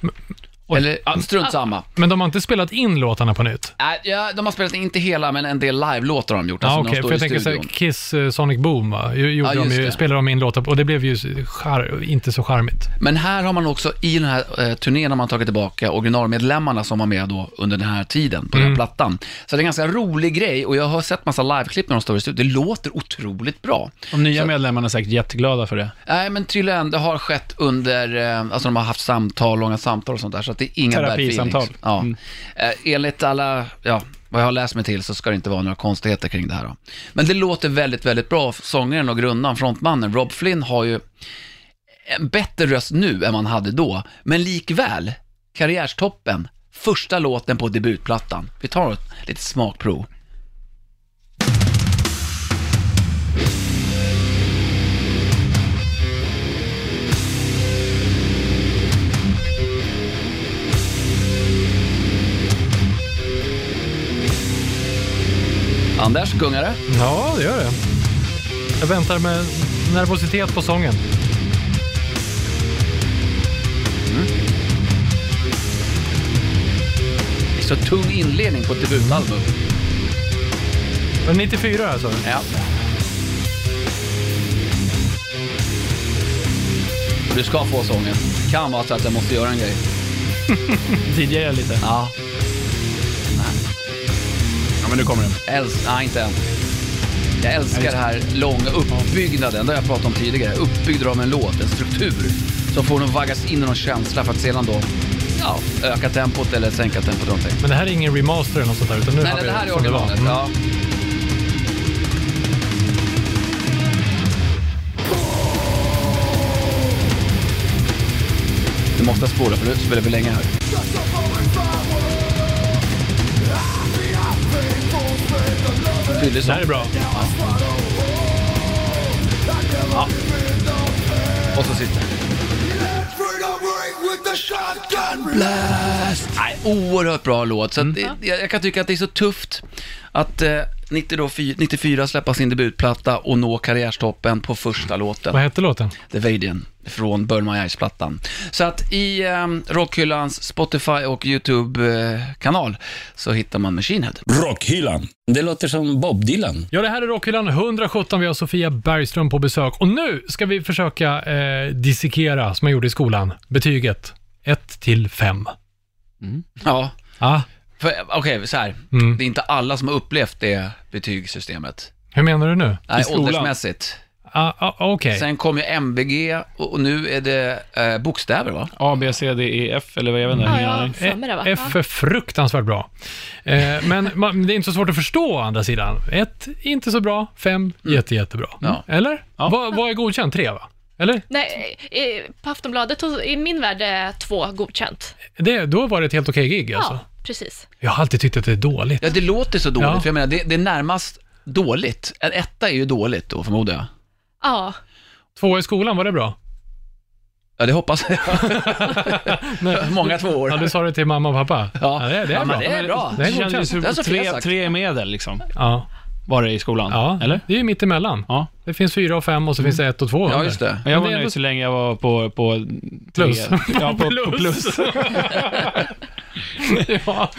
Eller, ja, strunt samma. Men de har inte spelat in låtarna på nytt? Äh, ja, de har spelat, inte hela, men en del live-låtar har de gjort. Ja, alltså, när okej, de för jag tänker så här. Kiss eh, Sonic Boom, va? Gjorde Ja, de ju, det. spelade de in låtar och det blev ju char, inte så charmigt. Men här har man också, i den här eh, turnén har man tagit tillbaka originalmedlemmarna som var med då under den här tiden på den Mm. här plattan. Så det är en ganska rolig grej och jag har sett massa liveklipp när de står i studion. Det låter otroligt bra. De nya Så- medlemmarna är säkert jätteglada för det. Nej, men tydligen, det har skett under, eh, alltså de har haft samtal, långa samtal och sånt där. Så så att det är inga bad feelings. Ja. Mm. Eh, enligt alla, ja, vad jag har läst mig till så ska det inte vara några konstigheter kring det här. Då. Men det låter väldigt, väldigt bra. Sångaren och grundaren, frontmannen, Rob Flynn har ju en bättre röst nu än man hade då. Men likväl, karriärstoppen, första låten på debutplattan. Vi tar ett litet smakprov. Anders, gungare. Ja, det gör det. Jag väntar med nervositet på sången. Det är så tung inledning på ett debutalbum. Men 94 alltså? Ja. Du ska få sången. Kan vara så att jag måste göra en grej. DJa lite. Ja. Ja, men nu kommer den. Äls nej, inte än. Jag älskar det här långa uppbyggnaden, det har jag pratat om tidigare. Uppbyggd av en låt, en struktur. Så får den vaggas in i någon känsla för att sedan då ja, öka tempot eller sänka tempot. Någonting. Men det här är ingen remaster eller något sånt där, utan nu Nej, vi det här är som det originalet. Mm. Ja. Du måste spola för du spelar för länge här. Fyllig Det här är sång. bra. Och så sitter Blast! Nej, oerhört bra låt. Så att det, jag, jag kan tycka att det är så tufft att eh, 90 då, fy- 94 släppa sin debutplatta och nå karriärstoppen på första låten. Vad hette låten? The Vadian från Burn My Eyes-plattan. Så att i eh, Rockhyllans Spotify och YouTube-kanal så hittar man Machine Head. Rockhyllan. Det låter som Bob Dylan. Ja, det här är Rockhyllan 117. Vi har Sofia Bergström på besök. Och nu ska vi försöka eh, dissekera, som jag gjorde i skolan, betyget 1 till 5. Ja, Ah, okej, så här. Mm. Det är inte alla som har upplevt det betygssystemet. hur menar du nu? Nej, skolan. åldersmässigt. Ah, ah, Okej. Sen kom ju MBG och, och nu är det eh, bokstäver, va? A, B, C, D, E, F eller vad jag vet inte. Ja, det va? F är fruktansvärt bra. Eh, men man, det är inte så svårt att förstå å andra sidan. Ett, inte så bra. Fem, jätte, jättebra. Ja. Eller? Ja. Vad, vad är godkänt? Tre, va? Eller? Nej, i- på Aftonbladet, i min värld är två godkänt. Det, då var det ett helt okej gig alltså. Precis. Jag har alltid tyckt att det är dåligt. Ja, det låter så dåligt, Ja. för jag menar, det, det är närmast dåligt. En etta är ju dåligt då, förmodar jag. Ja, Två i skolan, var det bra? Ja, det hoppas jag. Många tvåor. Ja, du sa det till mamma och pappa? Ja. det, det är Ja, bra. men det är bra. Det är Det kändes godkänt. ju Det har som tre, sagt. tre medel liksom, Ja, var det i skolan. ja. Eller? det är ju mitt emellan. Ja. Det finns fyra och fem och så finns det ett och två. Ja, just det. Och jag Men var det är nöjd ändå- så länge jag var på, på tre, Plus. Ja, på, på Plus. plus. ja.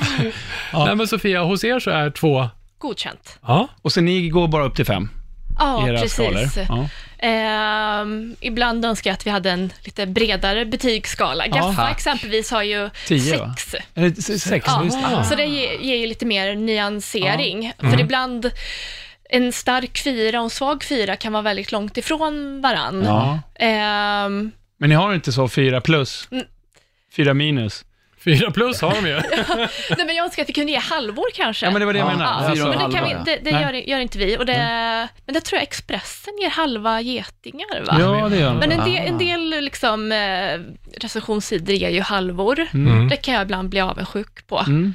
Nej, men Sofia, hos er så är två... godkänt. Ja, Och så ni går bara upp till fem Ja, era precis. skalor? Ja. Ehm, ibland önskar jag att vi hade en lite bredare betygsskala. Gaffa Tack. exempelvis har ju Tio, va? sex. Eller s- sex, Ja, just det. så det ger, ger ju lite mer nyansering. För ibland, en stark fyra och en svag fyra kan vara väldigt långt ifrån varann. Ja. Ehm, Men ni har inte så fyra plus? Mm. Fyra minus? Fyra plus har de ju. nej, men jag önskar att vi kunde ge halvor kanske. Ja, men det var det jag Ja, menade. Ja, fyra men en det, kan vi, det, det gör, gör inte vi. Och det, Men det tror jag Expressen ger halva getingar, va? Ja, det gör Men en del, en del liksom, eh, recensionssidor ger ju halvor. Mm. Det kan jag ibland bli avundsjuk på. Mm.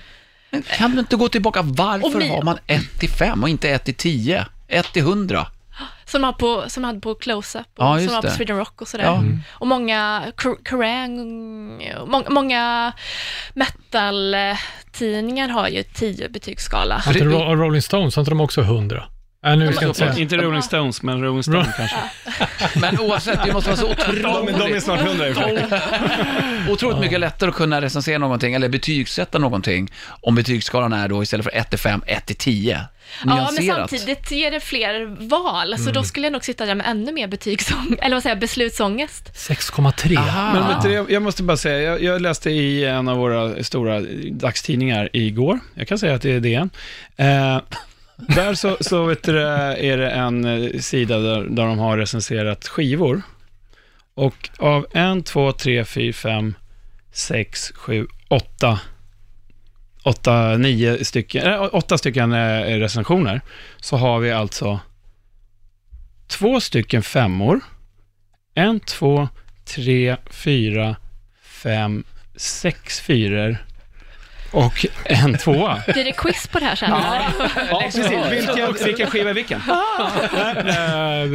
Men Kan du inte gå tillbaka, varför har man 1 till 5 och inte 1 till 10? 1 till 100? som de, på, som hade på Close-Up och ja, som de på Sweden Rock och sådär. Ja. Och många Kerrang, må, många metal-tidningar har ju 10 betygsskala. Rolling Stones, har inte de också 100? Ja, nu ska inte säga. Inte Rolling Stones, men Rolling Stones kanske. Men oavsett, det måste vara så otroligt... De, de är snart hundra i och för sig. Otroligt mycket lättare att kunna recensera någonting, eller betygsätta någonting, om betygsskalan är då istället för 1 till 5, 1 till 10. Ja, men samtidigt ger det fler val, så mm. då skulle jag nog sitta där med ännu mer betygsång, eller vad säger jag, beslutsångest. 6,3. Men vet jag måste bara säga, jag, jag, läste i en av våra stora dagstidningar igår, jag kan säga att det är DN, eh, där så, så vet du, är det en eh, sida där, där de har recenserat skivor. Och av en, två, tre, fyra, fem, sex, sju, åtta, åtta, nio stycken, eller åtta stycken eh, recensioner, så har vi alltså två stycken femmor, en, två, tre, fyra, fem, sex fyror och en tvåa. Blir det quiz på det här sen? Ja, precis. Vilken, vilken skiva är vilken?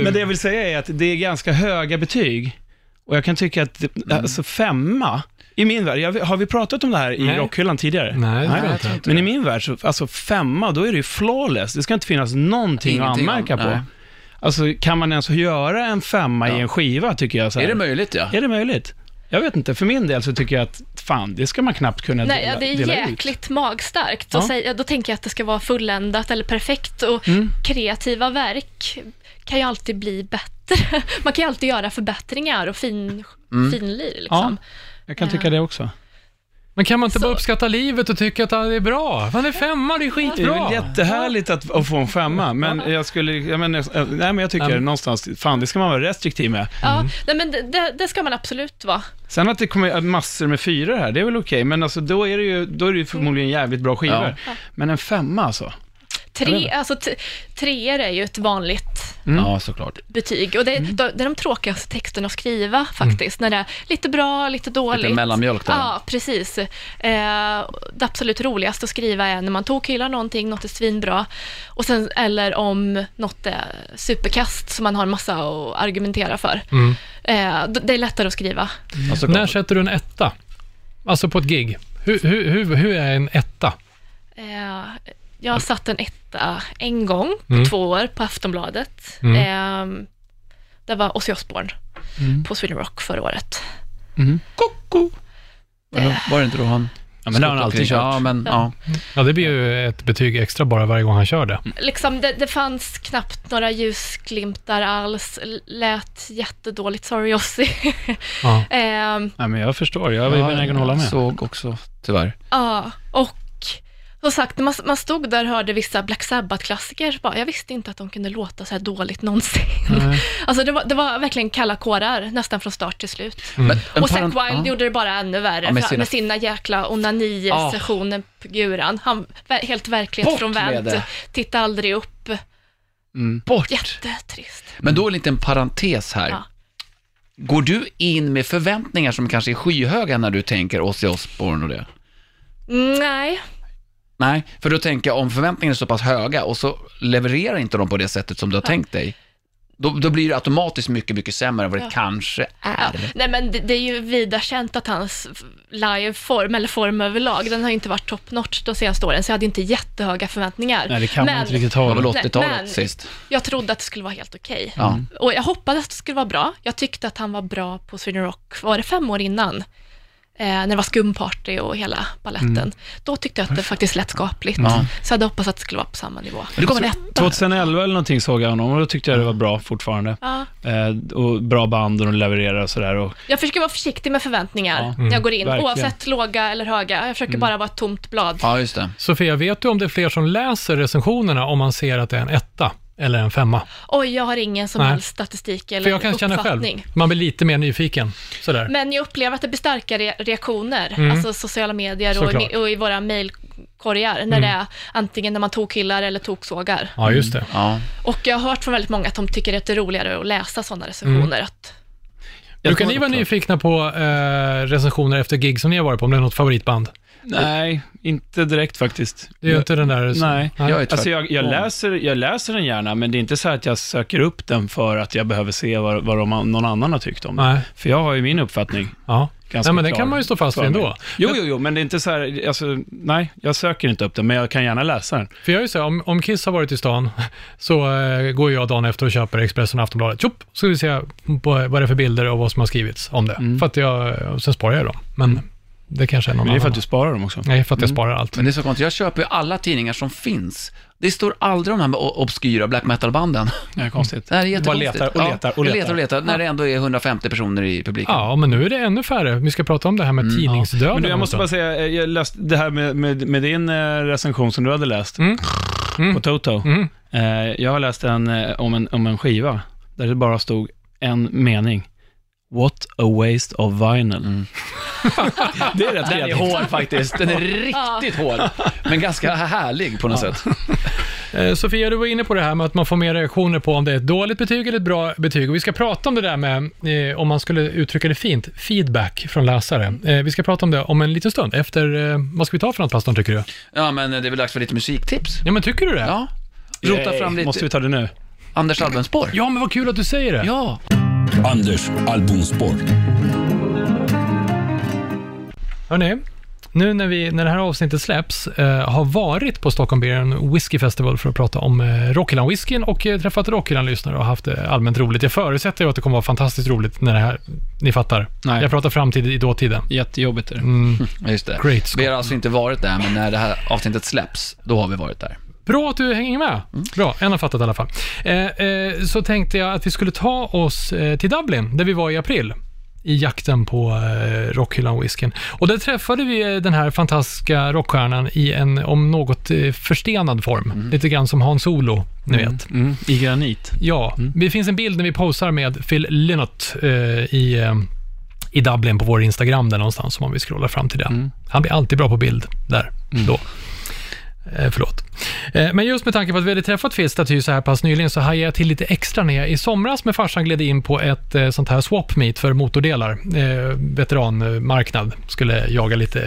Men det jag vill säga är att det är ganska höga betyg. Och jag kan tycka att, alltså femma, i min värld, jag, har vi pratat om det här i Nej. rockhyllan tidigare? Nej, det tror jag inte. Men i min värld, så, alltså femma, då är det ju flawless. Det ska inte finnas någonting att Ingenting anmärka om- på. nej. Alltså, kan man ens göra en femma i en skiva, tycker jag. Så här. Är det möjligt ja? Är det möjligt? Jag vet inte, för min del så tycker jag att, fan, det ska man knappt kunna Nej, dela, ja, det är dela ut. jäkligt magstarkt. Ja. Då, säger, då tänker jag att det ska vara fulländat eller perfekt. Och Mm. kreativa verk kan ju alltid bli bättre. Man kan ju alltid göra förbättringar och fin, Mm. finlir. Liksom. Jag kan tycka det också. Men kan man inte Så- bara uppskatta livet och tycka att det är bra? Man är femma, det är Det är skitbra. jättehärligt att, att få en femma, men jag skulle, jag menar, nej men jag tycker Mm. någonstans, fan det ska man vara restriktiv med. Ja, nej, men det, det, ska man absolut vara. Sen att det kommer massor med fyror här, det är väl okej, men alltså då är det ju, då är det ju förmodligen jävligt bra skivor. Ja. Men en femma alltså? Tre, alltså, treor är ju ett vanligt Mm. Ja, såklart. betyg. Och det, det är de tråkigaste texterna att skriva faktiskt. När det är lite bra, lite dåligt. Lite mellanmjölk där. Ja, precis. Eh, det absolut roligaste att skriva är när man tokhyllar någonting, något är svinbra. Och sen, eller om något är superkast som man har en massa att argumentera för. Mm. Eh, det är lättare att skriva. Ja, såklart. När sätter du en etta? Alltså på ett gig. Hur, hur, hur, hur är en etta? Eh, jag har satt en etta en gång på Mm. två år på Aftonbladet. Mm. Eh, det var Ozzy Osbourne på Sweden Rock förra året. Koko! Var det- Var det inte då han... Ja, men det har han alltid kört. Ja, men ja. Ja, det blir ju ett betyg extra bara varje gång han kör det. Liksom, det, det fanns knappt några ljusglimtar alls. Lät jättedåligt, sorry Ozzy. Ja. Ehm, Ja, men jag förstår, jag är benägen att hålla med. såg också, tyvärr. Ja, och som sagt, man, man stod där och hörde vissa Black Sabbath-klassiker, bara, jag visste inte att de kunde låta så här dåligt någonsin. Nej. Alltså det var, det var verkligen kalla kårar, nästan från start till slut. En och Zack Wilde ja. gjorde det bara ännu värre, Ja, med sina- med sina jäkla onani-sessioner på guran. Han helt Bort verklighetsfrånvänd, med det. titta aldrig upp. Mm. Bort. Jättetrist. Men då en liten parentes här. Ja. Går du in med förväntningar som kanske är skyhöga när du tänker Ozzy Osbourne och det? Mm, Nej, Nej, för då tänker jag om förväntningarna är så pass höga och så levererar inte de på det sättet som du har tänkt dig, då, då blir det automatiskt mycket, mycket sämre än vad det Ja. kanske är. Nej men det, det är ju vida känt att hans liveform, eller form överlag, den har ju inte varit top notch de senaste åren, så jag hade inte jättehöga förväntningar. Nej, det kan man Men- inte riktigt Det var väl ha. 80-talet men- sist. Jag trodde att det skulle vara helt okej. Ja. Och jag hoppades att det skulle vara bra. Jag tyckte att han var bra på Sweden Rock, var det fem år innan? Eh, när det var skumparty och hela balletten. Då tyckte jag att det faktiskt lät skapligt. Mm. Ja. Så jag hade hoppats att det skulle vara på samma nivå. Men det kom en etta. 2011 eller någonting såg jag honom och då tyckte jag det var bra fortfarande. Ja. Eh, och bra band och de levererar och sådär. Och, Jag försöker vara försiktig med förväntningar Ja. när jag går in, verkligen. oavsett låga eller höga. Jag försöker bara vara ett tomt blad. Ja, just det. Sofia, vet du om det är fler som läser recensionerna om man ser att det är en etta eller en femma? Oj, jag har ingen som Nej. helst statistik eller För jag kan känna själv, uppfattning. man blir lite mer nyfiken. Sådär. Men jag upplever att det blir starka re- reaktioner, Mm. alltså sociala medier och, och i våra mejlkorgar, när Mm. det är antingen när man tokhyllar eller toksågar. Ja, just det. Ja. Och jag har hört från väldigt många att de tycker att det är roligare att läsa sådana recensioner. Mm. Att, Brukar ni vara nyfikna på eh, recensioner efter gig som ni har varit på, om det är något favoritband? Nej, inte direkt faktiskt. Det är inte den där... Nej. Jag är Alltså jag, jag, läser, jag läser den gärna, men det är inte så att jag söker upp den för att jag behöver se vad, vad de, någon annan har tyckt om den. Nej. För jag har ju min uppfattning Ja. ganska Nej, men den kan man ju stå fast vid ändå. Jo, jo, jo, men det är inte så här, alltså, nej, jag söker inte upp den, men jag kan gärna läsa den. För jag är ju så här, om, om Kiss har varit i stan, så eh, går jag dagen efter och köper Expressen och Aftonbladet. Tjopp, så ska vi se på, vad det är för bilder och vad som har skrivits om det. Mm. För att jag, sen sparar jag dem. Men det kanske är någon Men det är för annan. att du sparar dem också. Nej, för att jag sparar allt. Men det är så konstigt, jag köper ju alla tidningar som finns. Det står aldrig om de här o- obskyra black metal-banden. Det är konstigt. Det här är jättekonstigt. letar och letar och jag letar. letar och letar, när det ändå är 150 personer i publiken. Ja, men nu är det ännu färre. Vi ska prata om det här med tidningsdöden. Mm. Men du, jag måste bara säga, eh, jag läste det här med, med, med din eh, recension som du hade läst Mm. Mm. på Toto. Mm. Eh, jag har läst en, eh, om, en, om en skiva där det bara stod en mening. What a waste of vinyl. Mm. Det är rätt Den är hård faktiskt. Den är riktigt hård. Men ganska härlig på något sätt. Eh, Sofia, du var inne på det här med att man får mer reaktioner på om det är ett dåligt betyg eller ett bra betyg. Och vi ska prata om det där med, eh, om man skulle uttrycka det fint, feedback från läsare. Eh, vi ska prata om det om en liten stund. Efter, eh, vad ska vi ta för något Pastorn, tycker du? Ja, men det är väl dags för lite musiktips. Ja, men tycker du det? Ja. Rota fram lite Måste vi ta det nu? Anders albumspår. Ja, men vad kul att du säger det. Ja. Anders albumspår. Hörrni, nu när, vi, när det här avsnittet släpps, eh, har varit på Stockholm Beer Whiskey Festival för att prata om eh, Rockhyllan-whiskyn och eh, träffat Rockhyllan-lyssnare och haft det allmänt roligt. Jag förutsätter ju att det kommer vara fantastiskt roligt när det här, ni fattar. Nej. Jag pratar framtid i dåtiden. Jättejobbigt är det. Mm, Just det. Great Scott. Vi har alltså inte varit där, men när det här avsnittet släpps, då har vi varit där. Bra att du hänger med. Bra, en har fattat i alla fall. Eh, eh, så tänkte jag att vi skulle ta oss eh, till Dublin, där vi var i april i jakten på eh, Rockhyllan-whiskyn. Och där träffade vi eh, den här fantastiska rockstjärnan i en, om något, eh, förstenad form. Lite grann som Hans Solo, ni vet. Mm. I granit. Ja, det finns en bild när vi posar med Phil Lynott eh, i, i Dublin på vår Instagram där någonstans, om vi scrollar fram till den. Han blir alltid bra på bild där, då. Eh, förlåt. Eh, men just med tanke på att vi hade träffat Phil staty så här pass nyligen så hajade jag till lite extra när jag i somras med farsan gled in på ett eh, sånt här swap meet för motordelar. Eh, veteranmarknad. Skulle jaga lite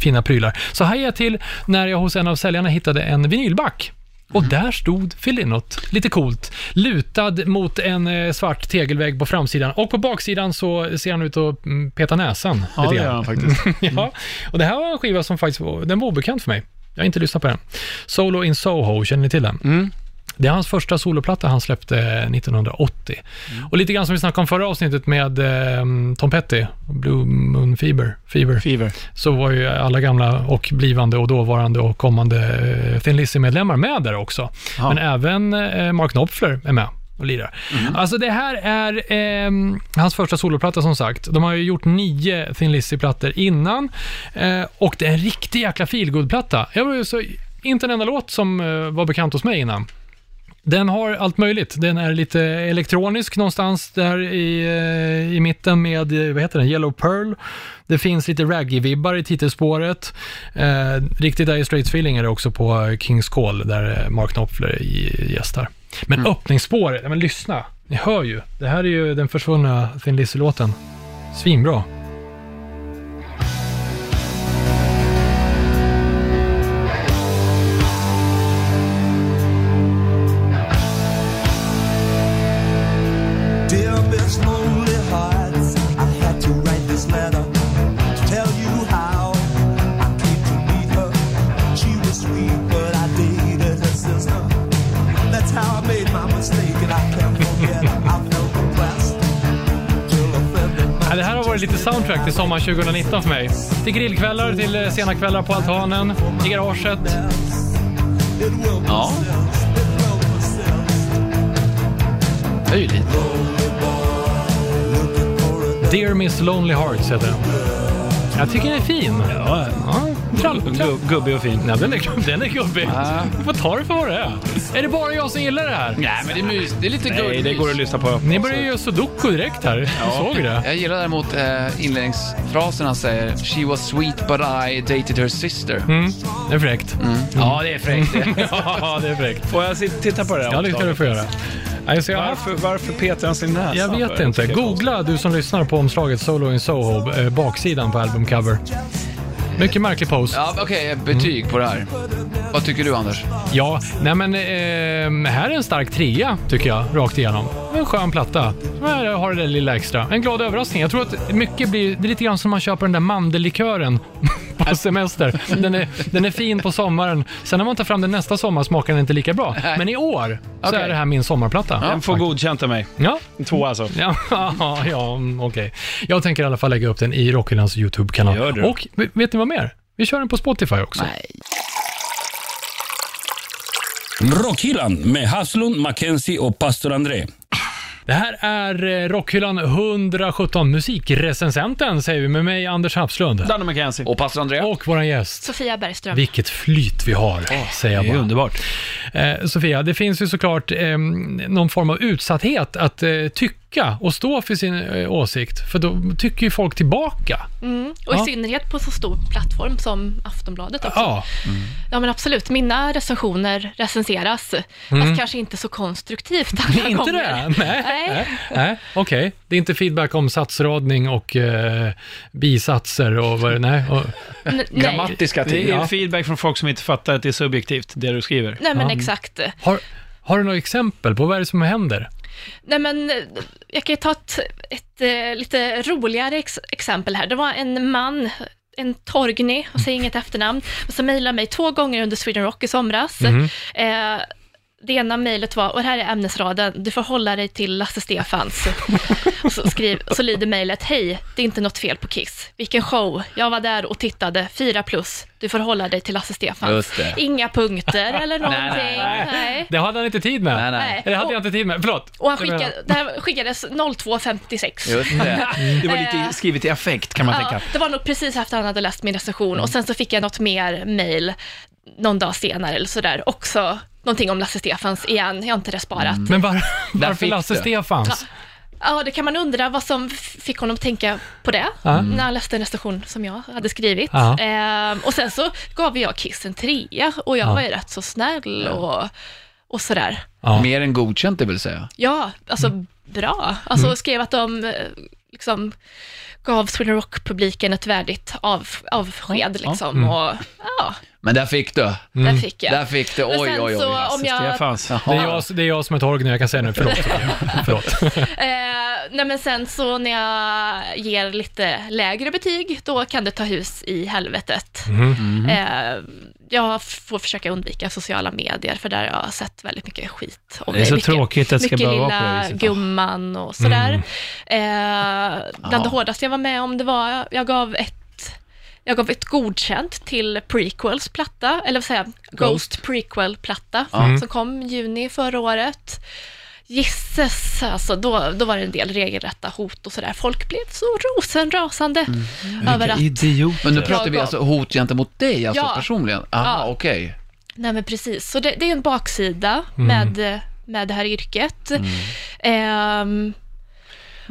fina prylar. Så hajade jag till när jag hos en av säljarna hittade en vinylback. Och där stod Lynott, lite coolt, lutad mot en svart tegelvägg på framsidan. Och på baksidan så ser han ut att mm, peta näsan Ja, lite det gör han faktiskt. ja, och det här var en skiva som faktiskt var, den var obekant för mig. Jag har inte lyssnat på den. Solo in Soho, känner ni till den? Mm. Det är hans första soloplatta han släppte 1980. Och lite grann som vi snackade om förra avsnittet med eh, Tom Petty, Blue Moon Fever, Fever, Fever. så var ju alla gamla och blivande och dåvarande och kommande eh, Thin Lizzy-medlemmar med där också. Ja. Men även eh, Mark Knopfler är med och lirar. Alltså det här är ehm, hans första soloplatta som sagt. De har ju gjort nio Thin Lizzy-plattor innan eh, och det är en riktig jäkla feelgood-platta. Inte en enda låt som eh, var bekant hos mig innan. Den har allt möjligt. Den är lite elektronisk någonstans där i, eh, i mitten med, eh, vad heter den, Yellow Pearl. Det finns lite raggy-vibbar i titelspåret. Eh, riktigt Dire Straits feeling är det också på eh, Kings Call, där eh, Mark Knopfler gästar. Men öppningsspåret, ja, men lyssna. Ni hör ju. Det här är ju den försvunna Thin Lizzy-låten. Svinbra. Lite soundtrack till sommaren 2019 för mig. Till grillkvällar, till eh, sena kvällar på altanen, i garaget. Ja. a Dear Miss Lonely Hearts heter den. Jag tycker den är fin. Ja, Ja, gubbig och fin. Ja, den är, gubb- den är gubbig. Du får ta det för vad det är. Är det bara jag som gillar det här? Nej, men det är mys. Det är lite Nej, gulligt. det går att lyssna på. Ni börjar ju göra sudoku direkt här. Såg du det? Jag gillar däremot eh, inledningsfrasen han säger “She was sweet but I dated her sister”. Mm, det är fräckt. Ja, det är fräckt det. ja, det är fräckt. Får jag titta på det här Ja, det ska du få göra. Nej, så jag, Varför, varför petar han sin näsa? jag vet inte. Googla du som lyssnar på omslaget Solo in Soho, eh, baksidan på albumcover. Mycket märklig pose. Ja, okej, betyg på det här. Vad tycker du Anders? Ja, nej men eh, här är en stark trea tycker jag, rakt igenom. En skön platta. Här har det där lilla extra. En glad överraskning. Jag tror att mycket blir, det är lite grann som man köper den där mandellikören på semester. Den är, den är fin på sommaren. Sen när man tar fram den nästa sommar smakar den inte lika bra. Men i år så Okej. är det här min sommarplatta. Den får godkänt av mig. Ja, En tvåa alltså. Ja, ja mm, okej. Jag tänker i alla fall lägga upp den i Rockhyllans YouTube-kanal. Gör det. Och v- vet ni vad mer? Vi kör den på Spotify också. Nej. Rockhyllan med Haslund, Mackenzie och pastor André. Det här är eh, Rockhyllan 117, musikrecensenten säger vi med mig Anders Hapslund. Danne McKenzie. Och pastor Andrea? Och våran gäst. Sofia Bergström. Vilket flyt vi har, säger jag Det är bara. underbart. Eh, Sofia, det finns ju såklart eh, någon form av utsatthet att eh, tycka backa och stå för sin eh, åsikt, för då tycker ju folk tillbaka. Mm. Och Ja. i synnerhet på så stor plattform som Aftonbladet också. Ja, Ja, men absolut. Mina recensioner recenseras, fast kanske inte så konstruktivt alla Mm. inte gånger. det? Nej, Nej. nej, nej. okej. Det är inte feedback om satsradning och eh, bisatser och vad det nej. Och, N-. Grammatiska Det ting. är Ja. feedback från folk som inte fattar att det är subjektivt, det du skriver. Nej, men Ja. exakt. har, har du några exempel på vad är det som händer? Nej, men eh, jag kan ju ta ett, ett eh, lite roligare ex- exempel här. Det var en man, en Torgny, jag säger inget efternamn, som mejlade mig två gånger under Sweden Rock i somras. Mhm. Eh, det ena mejlet var, och det här är ämnesraden, du får hålla dig till Lasse Stefans. och så, skriv, och så lyder mejlet, hej, det är inte något fel på Kiss. Vilken show, jag var där och tittade, fyra plus, du får hålla dig till Lasse Stefans. Det. Inga punkter eller någonting. nej, nej. Det hade han inte tid med. Nej, nej. Nej. Eller hade jag inte tid med, förlåt. Och han skickade, det här skickades 02.56. Just det. Det var Eh, lite skrivet i affekt kan man Ja, tänka. det var nog precis efter han hade läst min recension och sen så fick jag något mer mail någon dag senare eller sådär. Också någonting om Lasse Stefans igen, jag har inte det sparat. Men var, varför fick Lasse du. Stefans? Ja, det kan man undra vad som fick honom att tänka på det, Ja. när han läste en recension som jag hade skrivit. Ja. Ehm, och sen så gav jag Kiss en trea och jag Ja. var ju rätt så snäll och, och sådär. Ja. Mer än godkänt, det vill säga. Ja, alltså Mm. bra. Alltså skrev att de eh, liksom gav Sweden Rock-publiken ett värdigt av, avsked liksom. Mm. Och ja, Men där fick du. där fick jag. Där fick du. Oj, oj, oj. så Lasse. om jag, Stefans. Det är, jag, det är jag som är Torgny, jag kan säga nu. Förlåt. förlåt. eh, nej men sen så när jag ger lite lägre betyg, då kan det ta hus i helvetet. Mhm. Eh, jag får försöka undvika sociala medier, för där har jag sett väldigt mycket skit om Det är så mycket, tråkigt att det ska mycket behöva vara på det lilla viset. gumman och sådär. Mm. Eh, bland det hårdaste jag var med om, det var, jag gav ett jag gav ett godkänt till Prequels platta, eller vad säger jag, Ghost Prequel-platta, Mm. som kom i juni förra året. Gisses, alltså då, då var det en del regelrätta hot och sådär. Folk blev så rosenrasande Mm. över att Idioter. Men nu pratar vi alltså hot gentemot dig, alltså Ja. personligen? Aha, Ja. okej. Nej men precis, så det, det är en baksida Mm. med, med det här yrket. Ehm,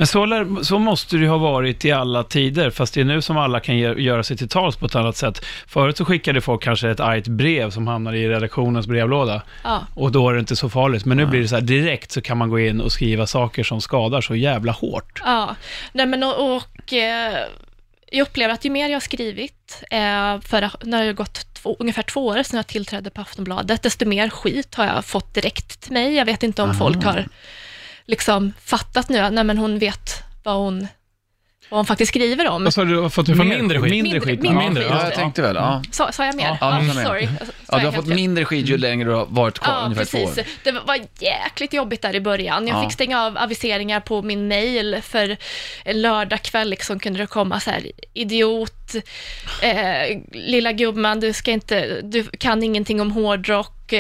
Men så, lär, så måste det ju ha varit i alla tider, fast det är nu som alla kan ge, göra sig till tals på ett annat sätt. Förut så skickade folk kanske ett argt brev som hamnade i redaktionens brevlåda, ja, och då är det inte så farligt. Men nu blir det så här, direkt så kan man gå in och skriva saker som skadar så jävla hårt. ja. Nej men och, och eh, jag upplever att ju mer jag har skrivit, eh, för när har gått två, ungefär två år sedan jag tillträdde på Aftonbladet, desto mer skit har jag fått direkt till mig. Jag vet inte om folk har liksom fattat nu, nej men hon vet vad hon, vad hon faktiskt skriver om. Vad sa du, har fått Du får mer- mindre skit. Mindre Mindre- skit. mindre ja. Mindre. Ja, jag tänkte väl. Ja. Sa, sa jag mer? Ja, Ja, sorry. Sa Ja, du har fått mindre skit ju längre du har varit kvar, Ja, ungefär två precis. år. Det var jäkligt jobbigt där i början. Jag Ja. fick stänga av aviseringar på min mail för en lördagkväll liksom kunde det komma så här, idiot, eh, lilla gumman, du ska inte, du kan ingenting om hårdrock,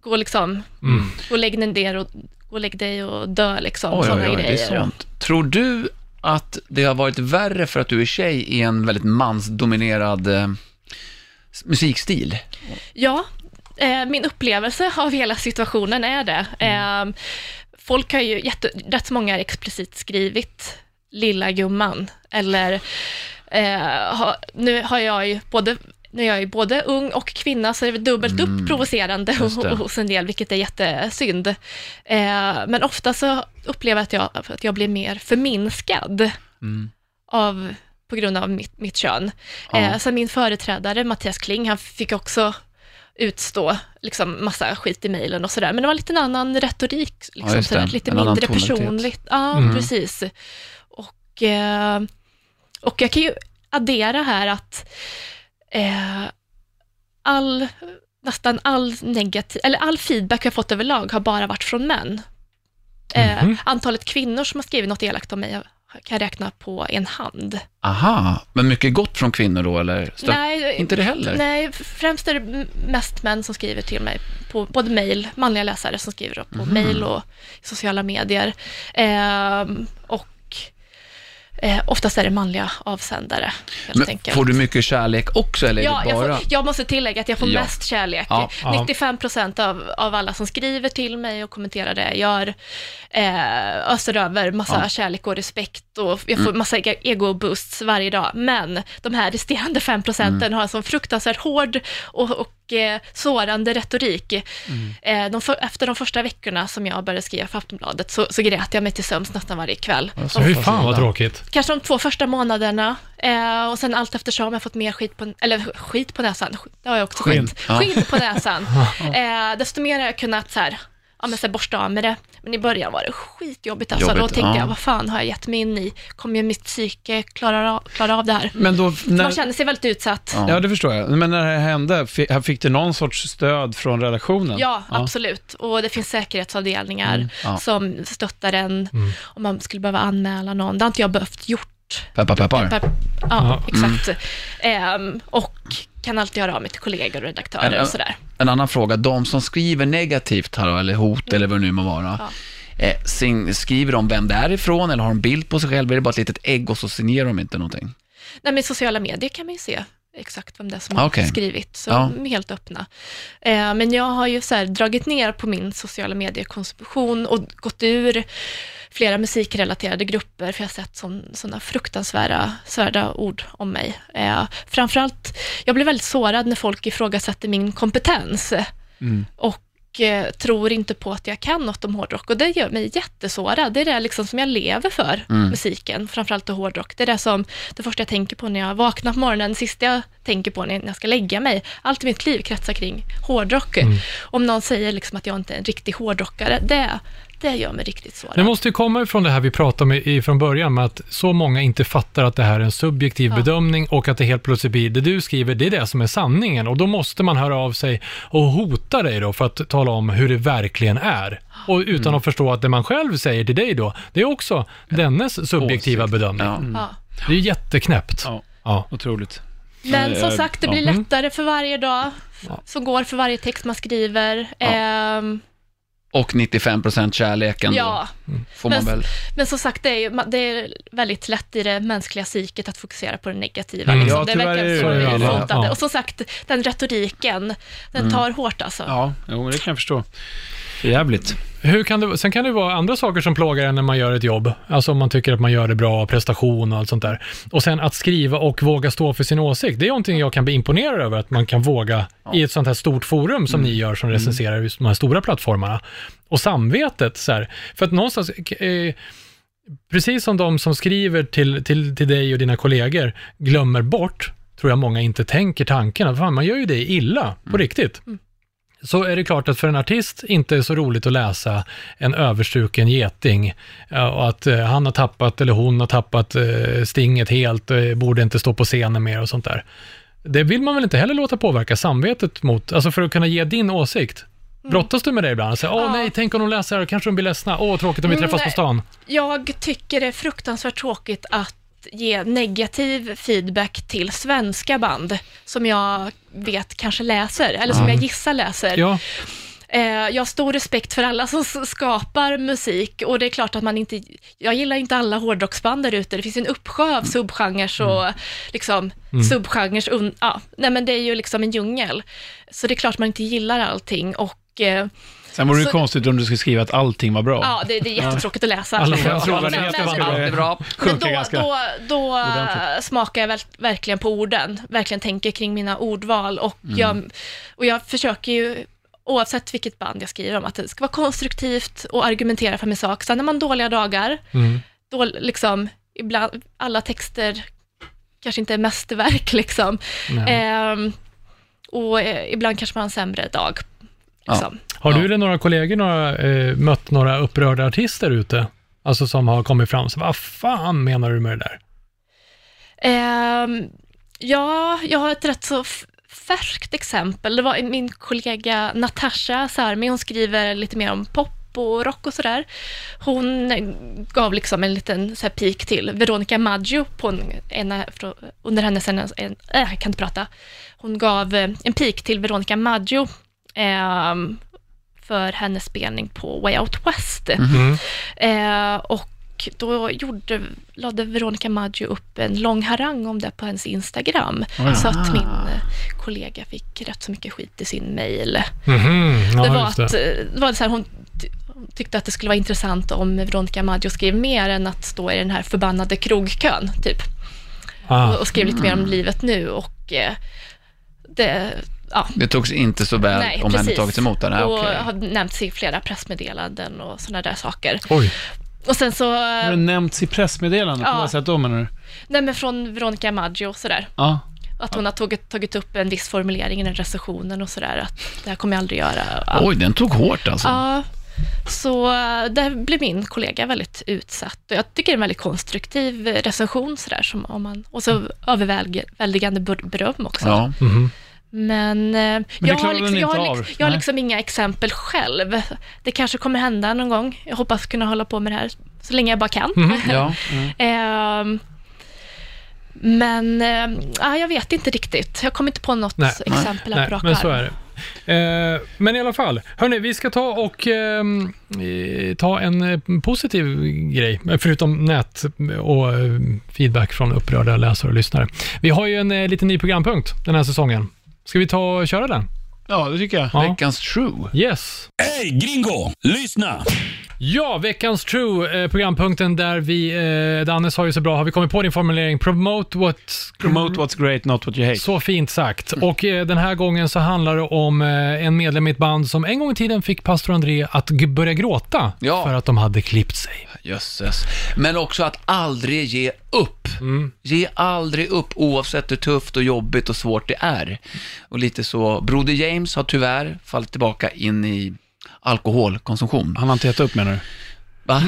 gå liksom, Mm. gå och lägg ner och, och lägg dig och dö liksom, Oj, oj, sådana oj, det är grejer. sånt. Tror du att det har varit värre för att du är tjej i en väldigt mansdominerad eh, musikstil? Ja, eh, min upplevelse av hela situationen är det. Mm. Eh, folk har ju, jätte, rätt många har explicit skrivit lilla gumman, eller eh, ha, nu har jag ju både när jag är både ung och kvinna så är det dubbelt upp provocerande Mm. just det. hos en del, vilket är jättesynd. Eh, men ofta så upplever jag att jag, att jag blir mer förminskad Mm. av, på grund av mitt, mitt kön. Ja. Eh, så min företrädare Mattias Kling, han fick också utstå liksom massa skit i mejlen och sådär, men det var lite en annan retorik, liksom, det. sådär, lite En mindre personligt. Ja, Mm. precis. Och, eh, och jag kan ju addera här att eh, all, nästan all negativ, eller all feedback jag fått överlag har bara varit från män. Eh, Mhm. Antalet kvinnor som har skrivit något elakt om mig kan jag räkna på en hand. Aha, men mycket gott från kvinnor då, eller? Stö- Nej, Inte det heller? Nej, främst är det mest män som skriver till mig på både mejl, manliga läsare som skriver på Mhm. mejl och sociala medier. Ehm, och Eh, oftast är det manliga avsändare, Men enkelt. får du mycket kärlek också eller Ja, det jag, bara... får, jag måste tillägga att jag får Ja. mest kärlek. Ja. Ja. 95 procent av, av alla som skriver till mig och kommenterar det gör eh, öser över massa Ja. kärlek och respekt och jag får Mm. massa ego- ego-boosts varje dag. Men de här resterande 5 procenten Mm. har en sån fruktansvärt hård och, och eh, sårande retorik. Mm. Eh, de för, efter de första veckorna som jag började skriva för Aftonbladet så, så grät jag mig till sömns nästan varje kväll. Så hur fan vad tråkigt. Kanske de två första månaderna eh, och sen allt eftersom har jag fått mer skit på, eller skit på näsan, det har jag också skit, Ja. skinn på näsan. eh, desto mer har jag kunnat så här, ja, men så här, borsta av med det. Men i början var det skitjobbigt alltså. Då Jobbigt, tänkte ja. jag, vad fan har jag gett mig in i? Kommer mitt psyke klara av, klara av det här? Men då, Man när, känner sig väldigt utsatt. Ja. ja, det förstår jag. Men när det här hände, fick du någon sorts stöd från redaktionen? Ja, absolut. Och det finns säkerhetsavdelningar Mm, ja. som stöttar en om man skulle behöva anmäla någon. Det har inte jag behövt gjort. Peppar, peppar. Ja, Ja. exakt. Ehm, och kan alltid höra av mig till kollegor och redaktörer Eller- och sådär. En annan fråga, de som skriver negativt här eller hot eller vad det nu må vara. Ja. Eh, skriver de vem det är ifrån eller har de bild på sig själv? Är det bara ett litet ägg och så signerar de inte någonting? Nej, men i sociala medier kan man ju se exakt vem det är som har skrivit, så Ja. de är helt öppna. Eh, men jag har ju så dragit ner på min sociala mediekonsumtion och gått ur flera musikrelaterade grupper, för jag har sett sådana fruktansvärda svärda ord om mig. Eh, framförallt, jag blir väldigt sårad när folk ifrågasätter min kompetens Mm. och eh, tror inte på att jag kan något om hårdrock och det gör mig jättesårad. Det är det liksom som jag lever för, Mm. musiken, framförallt och hårdrock. Det är det som, det första jag tänker på när jag vaknar på morgonen, det sista jag tänker på när jag ska lägga mig. Allt i mitt liv kretsar kring hårdrock. Om någon säger liksom att jag inte är en riktig hårdrockare, det, det gör mig riktigt sårad. Det måste ju komma ifrån det här vi pratade om i- från början, med att så många inte fattar att det här är en subjektiv Ja. bedömning och att det helt plötsligt blir, det du skriver, det är det som är sanningen. Och då måste man höra av sig och hota dig då för att tala om hur det verkligen är. Och utan att förstå att det man själv säger till dig då, det är också dennes subjektiva Åsikt. bedömning. Ja. Ja. Det är ju jätteknäppt. Ja. Ja. Otroligt. Men som Eh, sagt, det ja. blir Mm. lättare för varje dag, Ja. som går för varje text man skriver. Ja. Ehm, Och 95% kärleken ja. då, får man Men- väl... Men som sagt, det är, ju- det är väldigt lätt i det mänskliga psyket att fokusera på det negativa. Mm. Liksom. Ja, det verkar är det så alla fotande. Ja. Och som sagt, den retoriken, den tar hårt alltså. Ja, jo, det kan jag förstå. Det jävligt. Hur kan det, sen kan det vara andra saker som plågar en när man gör ett jobb. Alltså om man tycker att man gör det bra, prestation och allt sånt där. Och sen att skriva och våga stå för sin åsikt. Det är någonting jag kan bli imponerad över, att man kan våga i ett sånt här stort forum som ni gör som recenserar just de här stora plattformarna. Och samvetet, så här, för att någonstans, eh, precis som de som skriver till, till, till dig och dina kollegor glömmer bort, tror jag många inte tänker tanken, att fan, man gör ju det illa, på riktigt så är det klart att för en artist inte är så roligt att läsa en överstruken geting ja, och att eh, han har tappat eller hon har tappat eh, stinget helt, eh, borde inte stå på scenen mer och sånt där. Det vill man väl inte heller låta påverka samvetet mot, alltså för att kunna ge din åsikt. Brottas du med det ibland? Säger, Åh Ja. nej, tänk om de läser det här, kanske de blir ledsna. Åh, tråkigt om vi Mm, träffas på nej. stan. Jag tycker det är fruktansvärt tråkigt att ge negativ feedback till svenska band som jag vet kanske läser, eller som jag gissar läser. Ja, Eh, jag har stor respekt för alla som skapar musik och det är klart att man inte, jag gillar inte alla hårdrocksband där ute. Det finns en uppsjö av subgenres och liksom subgenres, un, ja, nej men det är ju liksom en djungel. Så det är klart man inte gillar allting och eh, Sen vore det Så- konstigt om du skulle skriva att allting var bra. ja, det, det är jättetråkigt att läsa. Alla- men- skulle Allt är bra. men då, då, då ordentligt. smakar jag väl, verkligen på orden, verkligen tänker kring mina ordval och, jag, och jag försöker ju, oavsett vilket band jag skriver om, att det ska vara konstruktivt och argumentera för min sak. Sen när man dåliga dagar, mm. då liksom, ibland, alla texter kanske inte är mästerverk liksom. Ehm, och eh, ibland kanske man har en sämre dag. Liksom. Har Ja. du eller några kollegor några, eh, mött några upprörda artister ute? Alltså som har kommit fram så vad fan menar du med det där? Ehm, ja, jag har ett rätt så färskt exempel. Det var min kollega Natasha Sarmi, hon skriver lite mer om pop och rock och sådär. Hon eh, gav liksom en liten så här pik till Veronica Maggio på en, en, under hennes, en, en, äh, jag kan inte prata. Hon gav eh, en pik till Veronica Maggio ehm, för hennes spelning på Way Out West. Mm. Eh, och då gjorde, lade Veronica Maggio upp en lång harang om det på hennes Instagram. Så att min eh, kollega fick rätt så mycket skit i sin mail. Mhm, ja, det var att, eh, det var så här, hon ty- hon tyckte att det skulle vara intressant om Veronica Maggio skrev mer än att stå i den här förbannade krogkön, typ. Ah. Och, och skrev lite mer om livet nu och eh, det, ja. Det togs inte så väl Nej, om henne precis. tagits emot den. Nej, och okej. har nämnts i flera pressmeddelanden och sådana där saker. Oj. Och sen så, Har det nämnts i pressmeddelanden? På Ja. vad sätt då menar du? nej men från Veronica Maggio och sådär. Ja. Att hon har tagit, tagit upp en viss formulering i den recensionen och sådär, att det här kommer jag aldrig göra. Ja. Oj, den tog hårt alltså. Ja, så där blev min kollega väldigt utsatt. Och jag tycker det är en väldigt konstruktiv recension sådär, som om man, och så överväldigande ber- beröm också. Ja. Mhm. Men, eh, det jag, har liksom, jag, har liksom, jag har liksom inga exempel själv. Det kanske kommer hända någon gång. Jag hoppas kunna hålla på med det här så länge jag bara kan. Ja. Ehm, men ja, jag vet inte riktigt. Jag kommer inte på något Nej. exempel här Nej, på rak men så är det. Eh, men i alla fall, hörni, vi ska ta och ehm, eh, ta en positiv grej, förutom nät och feedback från upprörda läsare och lyssnare. Vi har ju en eh, liten ny programpunkt den här säsongen. Ska vi ta och köra den? ja, det tycker jag. Ja. Veckans true. Yes. Hey gringo, lyssna! Ja, veckans True, eh, programpunkten där vi, eh, Danne sa ju så bra, har vi kommit på din formulering, promote what... Promote what's great, not what you hate. Så fint sagt. Och eh, den här gången så handlar det om eh, en medlem i ett band som en gång i tiden fick pastor André att g- börja gråta Ja. för att de hade klippt sig. Jösses. Men också att aldrig ge upp. Ge aldrig upp oavsett hur tufft och jobbigt och svårt det är. Och lite så, Broder James har tyvärr fallit tillbaka in i alkoholkonsumtion. Han har inte gett upp menar du? Va?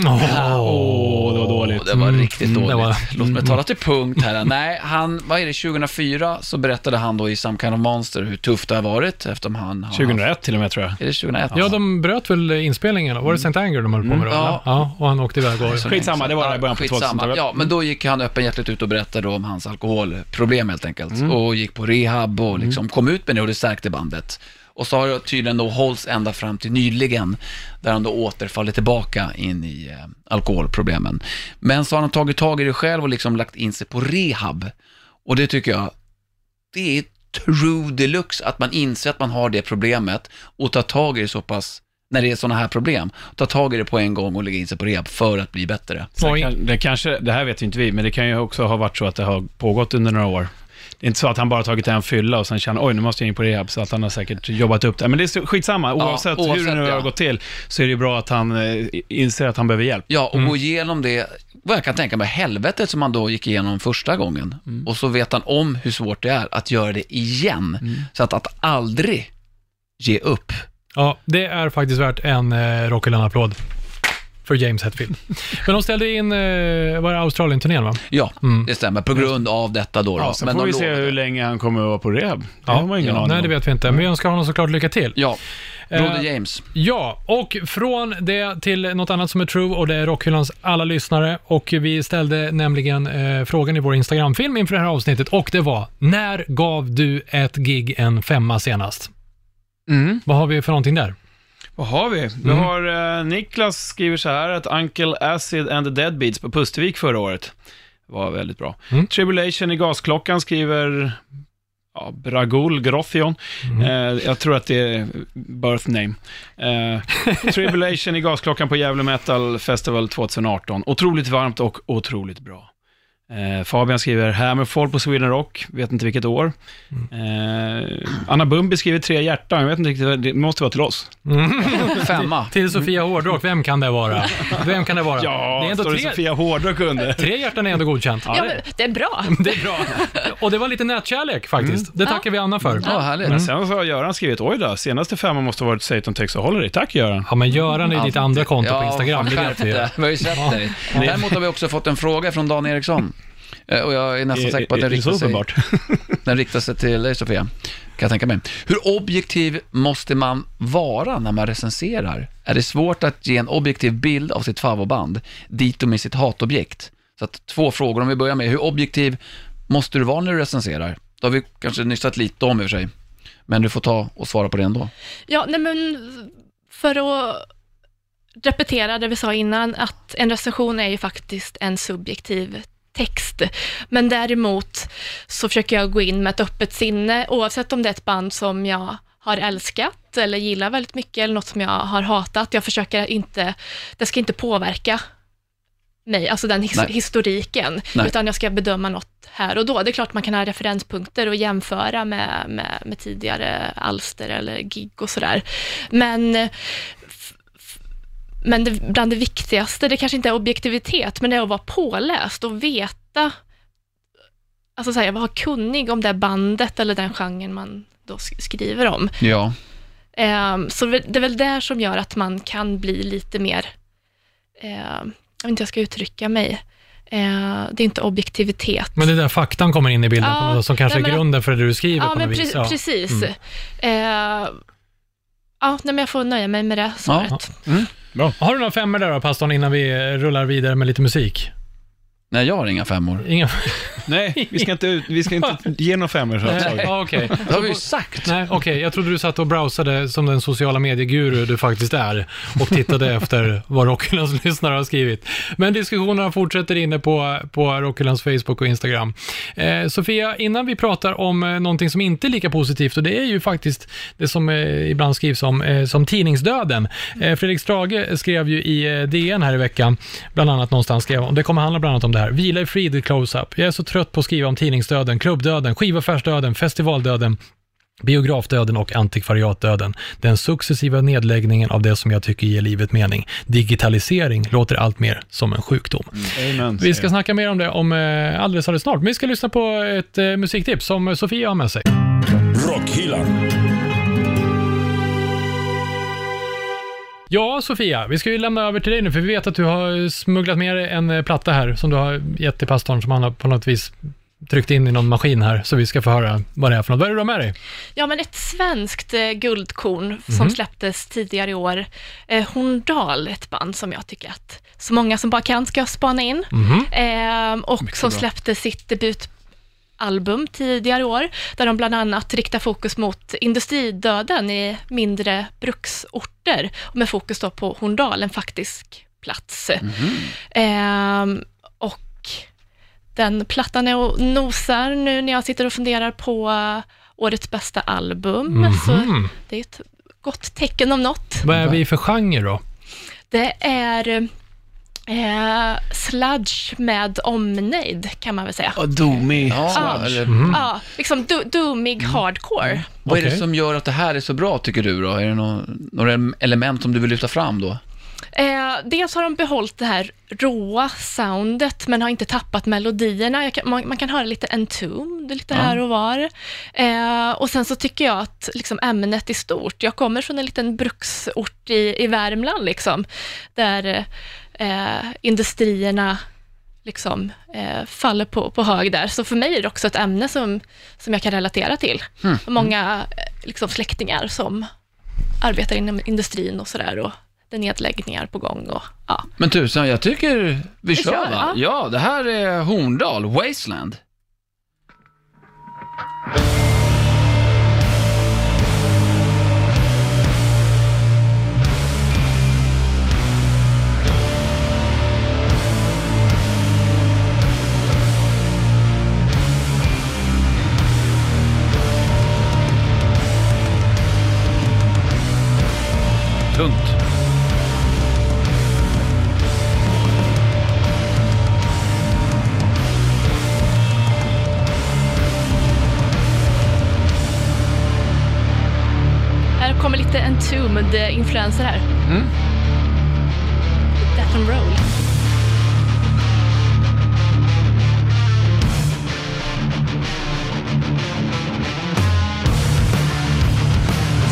Åh, det var dåligt. Det var Mm, riktigt mm, det dåligt. var- Låt mig tala till punkt här. Nej, han, vad är det, 2004 så berättade han då i Some Kind of Monster hur tufft det har varit eftersom han har... 2001 till och med tror jag. Är det 2001? Ja, de bröt väl inspelningen? Var det St. Anger de höll på med då? Mm. Ja. ja. Och han åkte iväg och... Skitsamma, det var i början på Skitsamma. 2000-talet. Ja, men då gick han öppenhjärtigt ut och berättade om hans alkoholproblem helt enkelt. Mm. Och gick på rehab och liksom kom ut med det och det stärkte bandet. Och så har det tydligen då hållits ända fram till nyligen, där han då återfaller tillbaka in i eh, alkoholproblemen. Men så har han tagit tag i det själv och liksom lagt in sig på rehab. Och det tycker jag, det är true deluxe, att man inser att man har det problemet och tar tag i det så pass, när det är sådana här problem, ta tag i det på en gång och lägga in sig på rehab för att bli bättre. Det, kanske, det här vet inte vi, men det kan ju också ha varit så att det har pågått under några år. Det är inte så att han bara tagit en fylla och sen känner oj, nu måste jag in på rehab, så att han har säkert jobbat upp det. Men det är skitsamma, oavsett, hur oavsett, det nu har ja. gått till, så är det ju bra att han eh, inser att han behöver hjälp. Ja, och gå igenom det, vad jag kan tänka mig, helvetet som han då gick igenom första gången. Och så vet han om hur svårt det är att göra det igen. Så att, att aldrig ge upp. Ja, det är faktiskt värt en eh, Rockyland-applåd för James Hetfield. Men de ställde in, eh, var det Australien-turnén va? Ja, Mm. det stämmer. På grund av detta då. då. Ja, sen Men får de vi se lovade. hur länge han kommer att vara på rehab. Det har man ingen ja, aning Nej, om. det vet vi inte. Men vi önskar honom såklart lycka till. Ja, Broder Eh, James. Ja, och från det till något annat som är true och det är Rockhyllans alla lyssnare. Och vi ställde nämligen eh, frågan i vår Instagram-film inför det här avsnittet och det var, när gav du ett gig en femma senast? Mm. Vad har vi för någonting där? Vad har vi? Vi Mm. har eh, Niklas skriver så här att Uncle Acid and the Deadbeats på Pustervik förra året var väldigt bra. Mm. Tribulation i Gasklockan skriver ja, Bragul Grothion. Mm. Eh, jag tror att det är birth name. Eh, Tribulation i Gasklockan på Gävle Metal Festival 2018. Otroligt varmt och otroligt bra. Eh, Fabian skriver Hammerfall på Sweden Rock, vet inte vilket år. Mm. Eh, Anna Bumbi skriver tre hjärtan, jag vet inte riktigt, vad- det måste vara till oss. Femma. Till Sofia Hårdrock, vem kan det vara? Vem kan det vara? Ja, det är ändå står det tre, Sofia Hårdrock under? tre hjärtan är ändå godkänt. Ja, det är bra. Det är bra. Och det var lite nätkärlek faktiskt. Det tackar vi Anna för. Ja, härligt. Men sen så har Göran skrivit, oj då, senaste femman måste ha varit Satan Text och håller dig. Tack Göran. Ja, men Göran är ditt andra konto på Ja, Instagram, fan, det vet vi. Vi har ju sett dig. Däremot har vi också fått en fråga från Dan Eriksson. Eh, Och jag är nästan säker på att den riktar sig, den riktar sig till dig Sofia, kan jag tänka mig. Hur objektiv måste man vara när man recenserar? Är det svårt att ge en objektiv bild av sitt favoritband, dito med sitt hatobjekt? Så att två frågor, om vi börjar med, hur objektiv måste du vara när du recenserar? Det har vi kanske nystat lite om i och för sig, men du får ta och svara på det ändå. Ja, nej men för att repetera det vi sa innan, att en recension är ju faktiskt en subjektiv text. Men däremot så försöker jag gå in med ett öppet sinne, oavsett om det är ett band som jag har älskat eller gillar väldigt mycket eller något som jag har hatat. Jag försöker inte, det ska inte påverka mig, alltså den his- Nej. historiken, Nej. utan jag ska bedöma något här och då. Det är klart man kan ha referenspunkter och jämföra med, med, med tidigare alster eller gig och sådär. Men men det, bland det viktigaste, det kanske inte är objektivitet, men det är att vara påläst och veta, alltså så här, vara kunnig om det bandet eller den genren man då sk- skriver om. Ja. Ehm, så det det är väl där som gör att man kan bli lite mer, ehm, jag vet inte hur jag ska uttrycka mig, Ehm, det är inte objektivitet. Men det är där faktan kommer in i bilden, Ja, på något, som kanske nej, är grunden för det du skriver ja, på men vis. Ja. precis. Mm. Ehm, ja, nej, men jag får nöja mig med det svaret. Har du några femmor där då, pastorn, innan vi rullar vidare med lite musik? Nej, jag har inga femmor. Inga? Nej, vi ska inte, ut- vi ska inte ge några femmor så att ja, okej. Det har vi ju sagt. Nej, okej. Jag trodde du satt och browsade som den sociala medieguru du faktiskt är och tittade efter vad Rockylands lyssnare har skrivit. Men diskussionerna fortsätter inne på, på Rockylands Facebook och Instagram. Eh, Sofia, innan vi pratar om eh, någonting som inte är lika positivt och det är ju faktiskt det som eh, ibland skrivs om eh, som tidningsdöden. Eh, Fredrik Strage skrev ju i eh, DN här i veckan, bland annat någonstans skrev om, det kommer handla bland annat om det här, vila i frid, close-up. Jag är så trött på att skriva om tidningsdöden, klubbdöden, skivaffärsdöden, festivaldöden, Biografdöden och antikvariatdöden. Den successiva nedläggningen av det som jag tycker ger livet mening. Digitalisering låter allt mer som en sjukdom. Amen. Vi ska snacka mer om det om eh, alldeles, alldeles snart. Men vi ska lyssna på ett eh, musiktips som Sofia har med sig. Rockhyllan. Ja, Sofia, vi ska ju lämna över till dig nu, för vi vet att du har smugglat med dig en eh, platta här som du har gett till pastorn, som han har på något vis tryckt in i någon maskin här, så vi ska få höra vad det är för något. Vad är det du har med dig? Ja, men ett svenskt eh, guldkorn som släpptes tidigare i år. Eh, Horndal, ett band som jag tycker att så många som bara kan ska spana in. Mhm. Ehm, och som släppte sitt debutalbum tidigare år, där de bland annat riktar fokus mot industridöden i mindre bruksorter, och med fokus då på Horndal, en faktisk plats. Ehm, och den plattan är och nosar nu när jag sitter och funderar på eh, årets bästa album, så Mhm. det är ett gott tecken om något. Vad är vi för genre då? Det är eh, sludge med omnejd, kan man väl säga. Och Domi. Ja, Ja. eller, Ja, liksom do, doomig hardcore. vad är det som gör att det här är så bra, tycker du då? Är det nå- några element som du vill lyfta fram då? Eh, dels har de behållit det här råa soundet, men har inte tappat melodierna. Jag kan, man, man kan höra lite entombed lite här och var. Eh, och sen så tycker jag att liksom, ämnet är stort. Jag kommer från en liten bruksort i, i Värmland, liksom, där eh, industrierna liksom, eh, faller på, på hög där. Så för mig är det också ett ämne som, som jag kan relatera till. Och Många eh, liksom, släktingar som arbetar inom industrin och sådär. Och det är nedläggningar på gång. Och, ja. Men tusan, jag tycker vi, kör, kör, va? Ja, det här är Horndal, Wasteland. Kommer lite Entombed-influenser här. Mm. Death and Roll.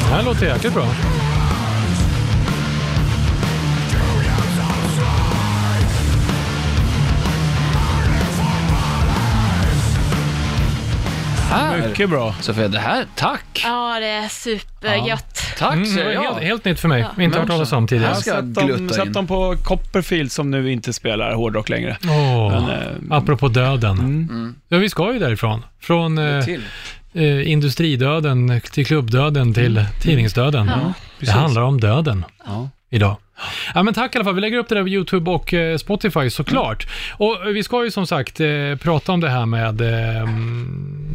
Det här låter jäkligt bra. Här. Mycket bra. Sofia, det här, tack. Ja, det är supergött. Tack Mm, det säger jag. helt, helt nytt för mig. Ja. Inte hört talas om tidigare. Jag dem, in. sätt dem på Copperfield som nu inte spelar hårdrock längre. Åh, Men, eh, apropå döden. Mm. Ja, vi ska ju därifrån. Från eh, eh, industridöden till klubbdöden till tidningsdöden. Det precis. handlar om döden Ja. idag. Ja, men tack i alla fall. Vi lägger upp det där på YouTube och eh, Spotify såklart. Och vi ska ju som sagt eh, prata om det här med eh,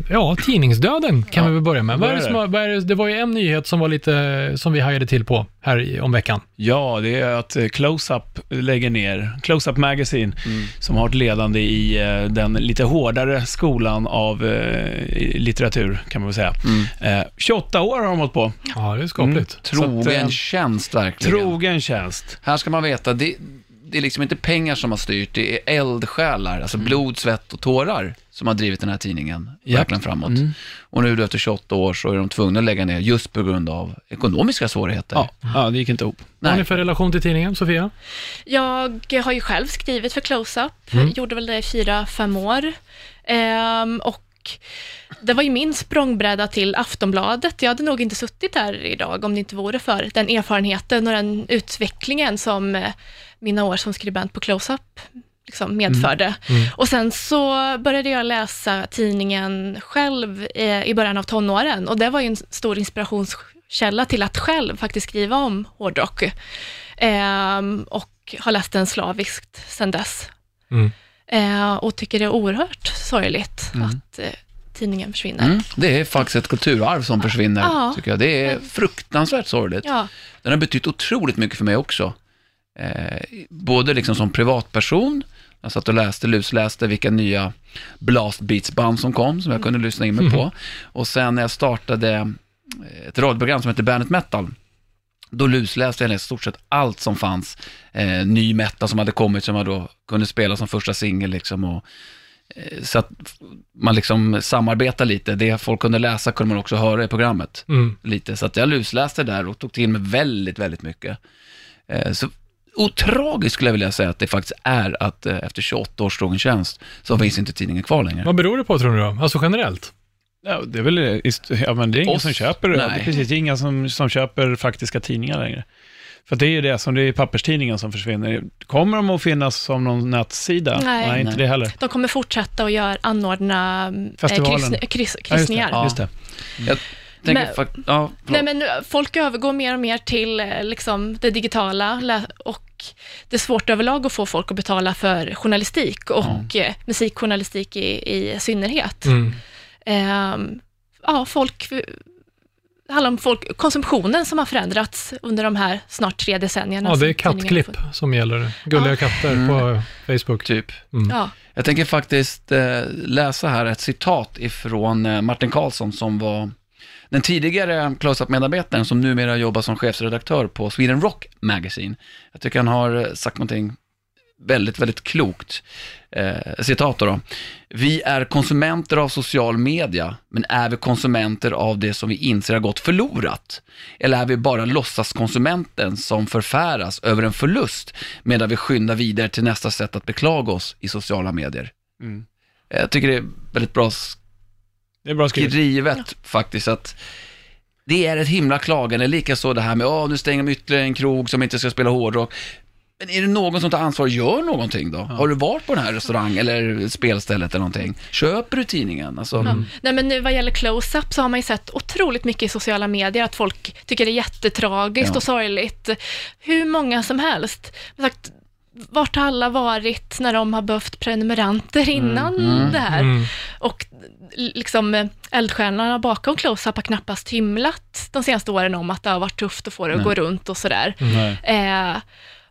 ja, tidningsdöden kan vi väl börja med. Vad är det, som, har- vad är det, det var ju en nyhet som var lite, som vi hajade till på här i, om veckan. Ja, det är att eh, Close-Up lägger ner, Close-Up Magazine, som har ett ledande i eh, den lite hårdare skolan av eh, litteratur, kan man väl säga. Eh, 28 år har de hållit på. Ja, det är skapligt. Trogen Så att, eh, tjänst verkligen. Trogen tjänst. Här ska man veta, det, det är liksom inte pengar som har styrt, det är eldsjälar, alltså blod, svett och tårar som har drivit den här tidningen Japp. verkligen framåt. Och nu då efter 28 år så är de tvungna att lägga ner just på grund av ekonomiska svårigheter. Ja, ja, det gick inte ihop. Vad har ni för relation till tidningen, Sofia? Jag har ju själv skrivit för Close-Up, Mm. gjorde väl det i fyra, fem år. Ehm, och det var ju min språngbräda till Aftonbladet. Jag hade nog inte suttit här idag om det inte vore för den erfarenheten och den utvecklingen som eh, mina år som skribent på Close-Up liksom medförde. Och sen så började jag läsa tidningen själv eh, i början av tonåren och det var ju en stor inspirationskälla till att själv faktiskt skriva om hårdrock. Ehm, och har läst den slaviskt sedan dess. Mm. Eh, och tycker det är oerhört sorgligt att eh, tidningen försvinner. Mm. Det är faktiskt ett kulturarv som försvinner, Ja. tycker jag. Det är fruktansvärt sorgligt. Ja, Den har betytt otroligt mycket för mig också. Eh, både liksom som privatperson, jag satt och läste, lusläste vilka nya blast beats band som kom, som jag kunde lyssna in mig på. Och sen när jag startade eh, ett radioprogram som heter Bandet Metal, då lusläste jag i stort sett allt som fanns, eh, ny metal som hade kommit, som jag då kunde spela som första singel liksom. Och, så att man liksom samarbetar lite, det folk kunde läsa kunde man också höra i programmet Mm. lite. Så att jag lusläste där och tog till mig väldigt, väldigt mycket. Eh, så otragiskt skulle jag vilja säga att det faktiskt är att eh, efter 28 års trogen tjänst så finns inte tidningen kvar längre. Vad beror det på tror du då? Alltså generellt? Ja, det är väl, ja, men det är ingen Oss? som köper, det Nej. precis, det är inga som, som köper faktiska tidningar längre. För det är ju det som, det är papperstidningen som försvinner. Kommer de att finnas som någon nätsida? Nej. inte Nej. det heller. de kommer fortsätta att göra, anordna eh, Festivalen. kryss, kryss, Ja, just det. kryssningar. Ja, just det. Tänker Men- fakt- ja, Nej, men nu, folk övergår mer och mer till eh, liksom, det digitala och det är svårt överlag att få folk att betala för journalistik och eh, musikjournalistik i, i synnerhet. Mm. Ehm, ja, folk, det handlar om folk, konsumtionen som har förändrats under de här snart tre decennierna. Ja, det är kattklipp som gäller. Gulliga Ja. katter på Facebook. typ. funnits. Ja, Jag tänker faktiskt eh, läsa här ett citat ifrån eh, Martin Karlsson som var den tidigare close-up-medarbetaren som numera jobbar som chefsredaktör på Sweden Rock Magazine. Jag tycker han har eh, sagt någonting väldigt, väldigt klokt. Eh, citat då. Vi är konsumenter av social media, men är vi konsumenter av det som vi inser har gått förlorat? Eller är vi bara låtsaskonsumenten som förfäras över en förlust medan vi skyndar vidare till nästa sätt att beklaga oss i sociala medier? Mm. Jag tycker det är väldigt bra Det är bra skrivet. skrivet faktiskt, att det är ett himla klagande, likaså det här med, åh, nu stänger de ytterligare en krog som inte ska spela hårdrock. Men är det någon som tar ansvar och gör någonting då? Har du varit på den här restaurang eller spelstället eller någonting? Köper du tidningen? Alltså, Ja. Nej, men nu vad gäller close-up så har man ju sett otroligt mycket i sociala medier att folk tycker det är jättetragiskt Ja. och sorgligt. Hur många som helst. Sagt, vart har alla varit när de har behövt prenumeranter innan det här? Mm. Och liksom eldstjärnorna bakom close-up har knappast hymlat de senaste åren om att det har varit tufft att få det att Nej. gå runt och sådär. Nej. Eh,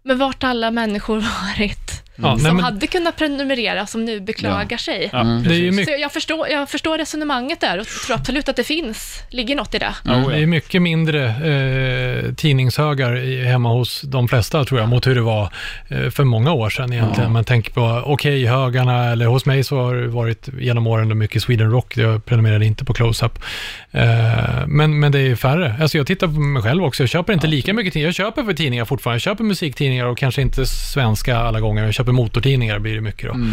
men vart alla människor varit. Ja, nej, som men- hade kunnat prenumerera, som nu beklagar sig? Ja, Mm. Det är mycket Så jag förstår, jag förstår resonemanget där och tror absolut att det finns, ligger något i det. Ja, Det är ja. mycket mindre eh, tidningshögar hemma hos de flesta, tror jag, mot hur det var eh, för många år sedan egentligen. Ja. Man tänker på Okej-högarna, eller hos mig så har det varit genom åren mycket Sweden Rock, jag prenumererade inte på Close-Up. Eh, men, men det är färre. Alltså jag tittar på mig själv också, jag köper inte lika mycket tidningar. Jag köper för tidningar fortfarande, jag köper musiktidningar och kanske inte svenska alla gånger. Jag köper motortidningar blir det mycket då, Mm.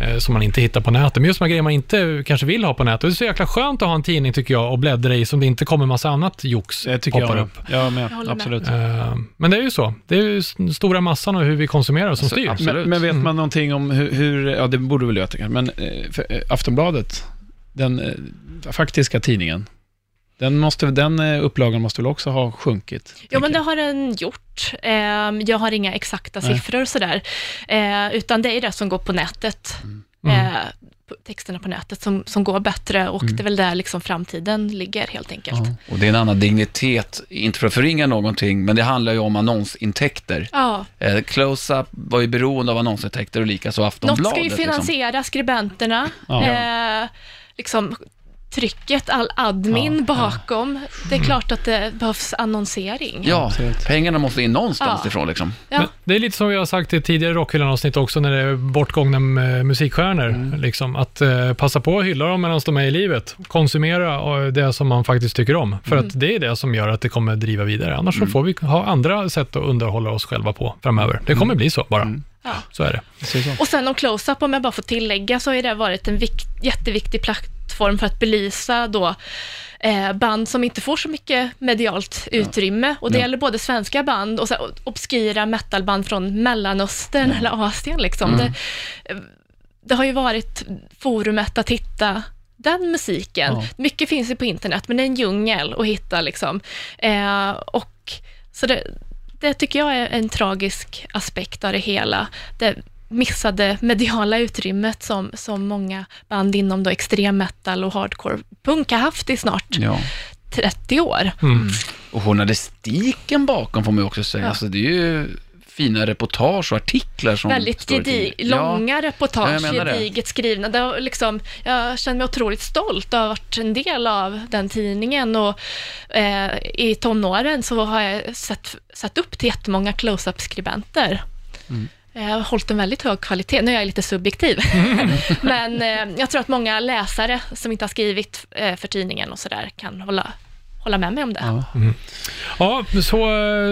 eh, som man inte hittar på nätet. Men just de här grejer man inte kanske vill ha på nätet. Det är så jäkla skönt att ha en tidning tycker jag och bläddra i som det inte kommer massa annat jox Det tycker poppar jag upp. Jag med, Jag håller med. absolut. Eh, Men det är ju så. Det är ju stora massan och hur vi konsumerar som styr. absolut. Men, men vet Mm. man någonting om hur, hur ja det borde du väl veta kanske, men eh, för, Aftonbladet, den faktiska tidningen, Den, måste, den eh, upplagan måste väl också ha sjunkit? Tänker men det har den gjort. Ehm, Jag har inga exakta Nej. siffror och sådär, Eh, utan det är det som går på nätet. Mm. Eh, på- Texterna på nätet som, som går bättre och Mm. det är väl där liksom framtiden ligger helt enkelt. Ja. Och det är en annan dignitet, inte för att förringa någonting, men det handlar ju om annonsintäkter. Ja, Eh, Close-Up var ju beroende av annonsintäkter och likaså Aftonbladet. något ska ju liksom. finansiera skribenterna. Ja. Eh, liksom trycket, all admin bakom. Det är klart att det behövs annonsering. Ja, Absolut. pengarna måste in någonstans Ja. ifrån liksom. Ja. Det är lite som vi har sagt i tidigare Rockhyllan-avsnitt också när det är bortgångna musikstjärnor. Mm. Liksom, att eh, passa på att hylla dem medan de är i livet. Konsumera eh, det som man faktiskt tycker om. För Mm. att det är det som gör att det kommer driva vidare. Annars så får vi ha andra sätt att underhålla oss själva på framöver. Det kommer bli så bara. Mm. Ja. Så är det. Och sen om close-up, om jag bara får tillägga, så har det varit en vik- jätteviktig plattform för att belysa då eh, band som inte får så mycket medialt utrymme. Och det Ja. gäller både svenska band och så här, obskyra metalband från Mellanöstern eller Asien. Liksom. Mm. Det, det har ju varit forumet att hitta den musiken. Ja. Mycket finns ju på internet, men det är en djungel att hitta. Liksom. Eh, och, så det, det tycker jag är en tragisk aspekt av det hela. Det missade mediala utrymmet som, som många band inom då extrem metal och hardcore punk har haft i snart Ja. 30 år. Mm. Och journalistiken bakom får man ju också säga. Ja. Alltså, det är ju fina reportage och artiklar som Väldigt står i gedi- tidningen. långa Ja, reportage, det. gediget skrivna. Det liksom, jag känner mig otroligt stolt över att ha varit en del av den tidningen och eh, i tonåren så har jag sett, sett upp till jättemånga close-up-skribenter. Mm. Jag har hållit en väldigt hög kvalitet. Nu är jag lite subjektiv, men eh, jag tror att många läsare som inte har skrivit eh, för tidningen och sådär kan hålla, hålla med mig om det. Ja. Ja, så,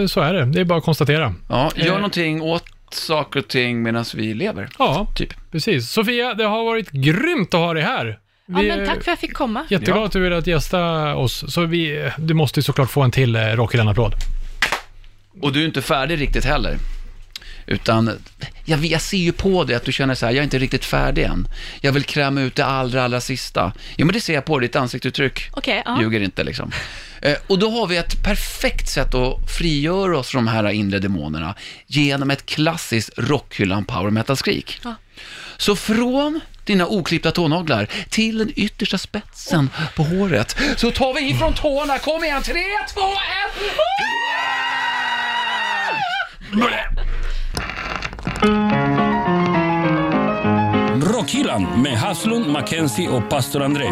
så är det. Det är bara att konstatera. Ja, gör Eh. någonting åt saker och ting medan vi lever. Ja, Typ. precis. Sofia, det har varit grymt att ha dig här. Ja, Vi men är tack för att jag fick komma. Jätteglad Ja. att du ville att gästa oss. Så vi, du måste ju såklart få en till eh, Rockhyllan-applåd. Och du är inte färdig riktigt heller. Utan, jag, jag ser ju på dig att du känner så här, jag är inte riktigt färdig än. Jag vill kräma ut det allra, allra sista. Ja, men det ser jag på ditt ansiktsuttryck. Okej, ja. Ljuger inte liksom. Eh, och då har vi ett perfekt sätt att frigöra oss från de här inre demonerna genom ett klassiskt rockhyllan power metal-skrik. Ja. Så från dina oklippta tånaglar till den yttersta spetsen på håret så tar vi ifrån tårna. Kom igen, tre, två, ett. Rockhyllan med Haslund, Mackenzie och pastor André.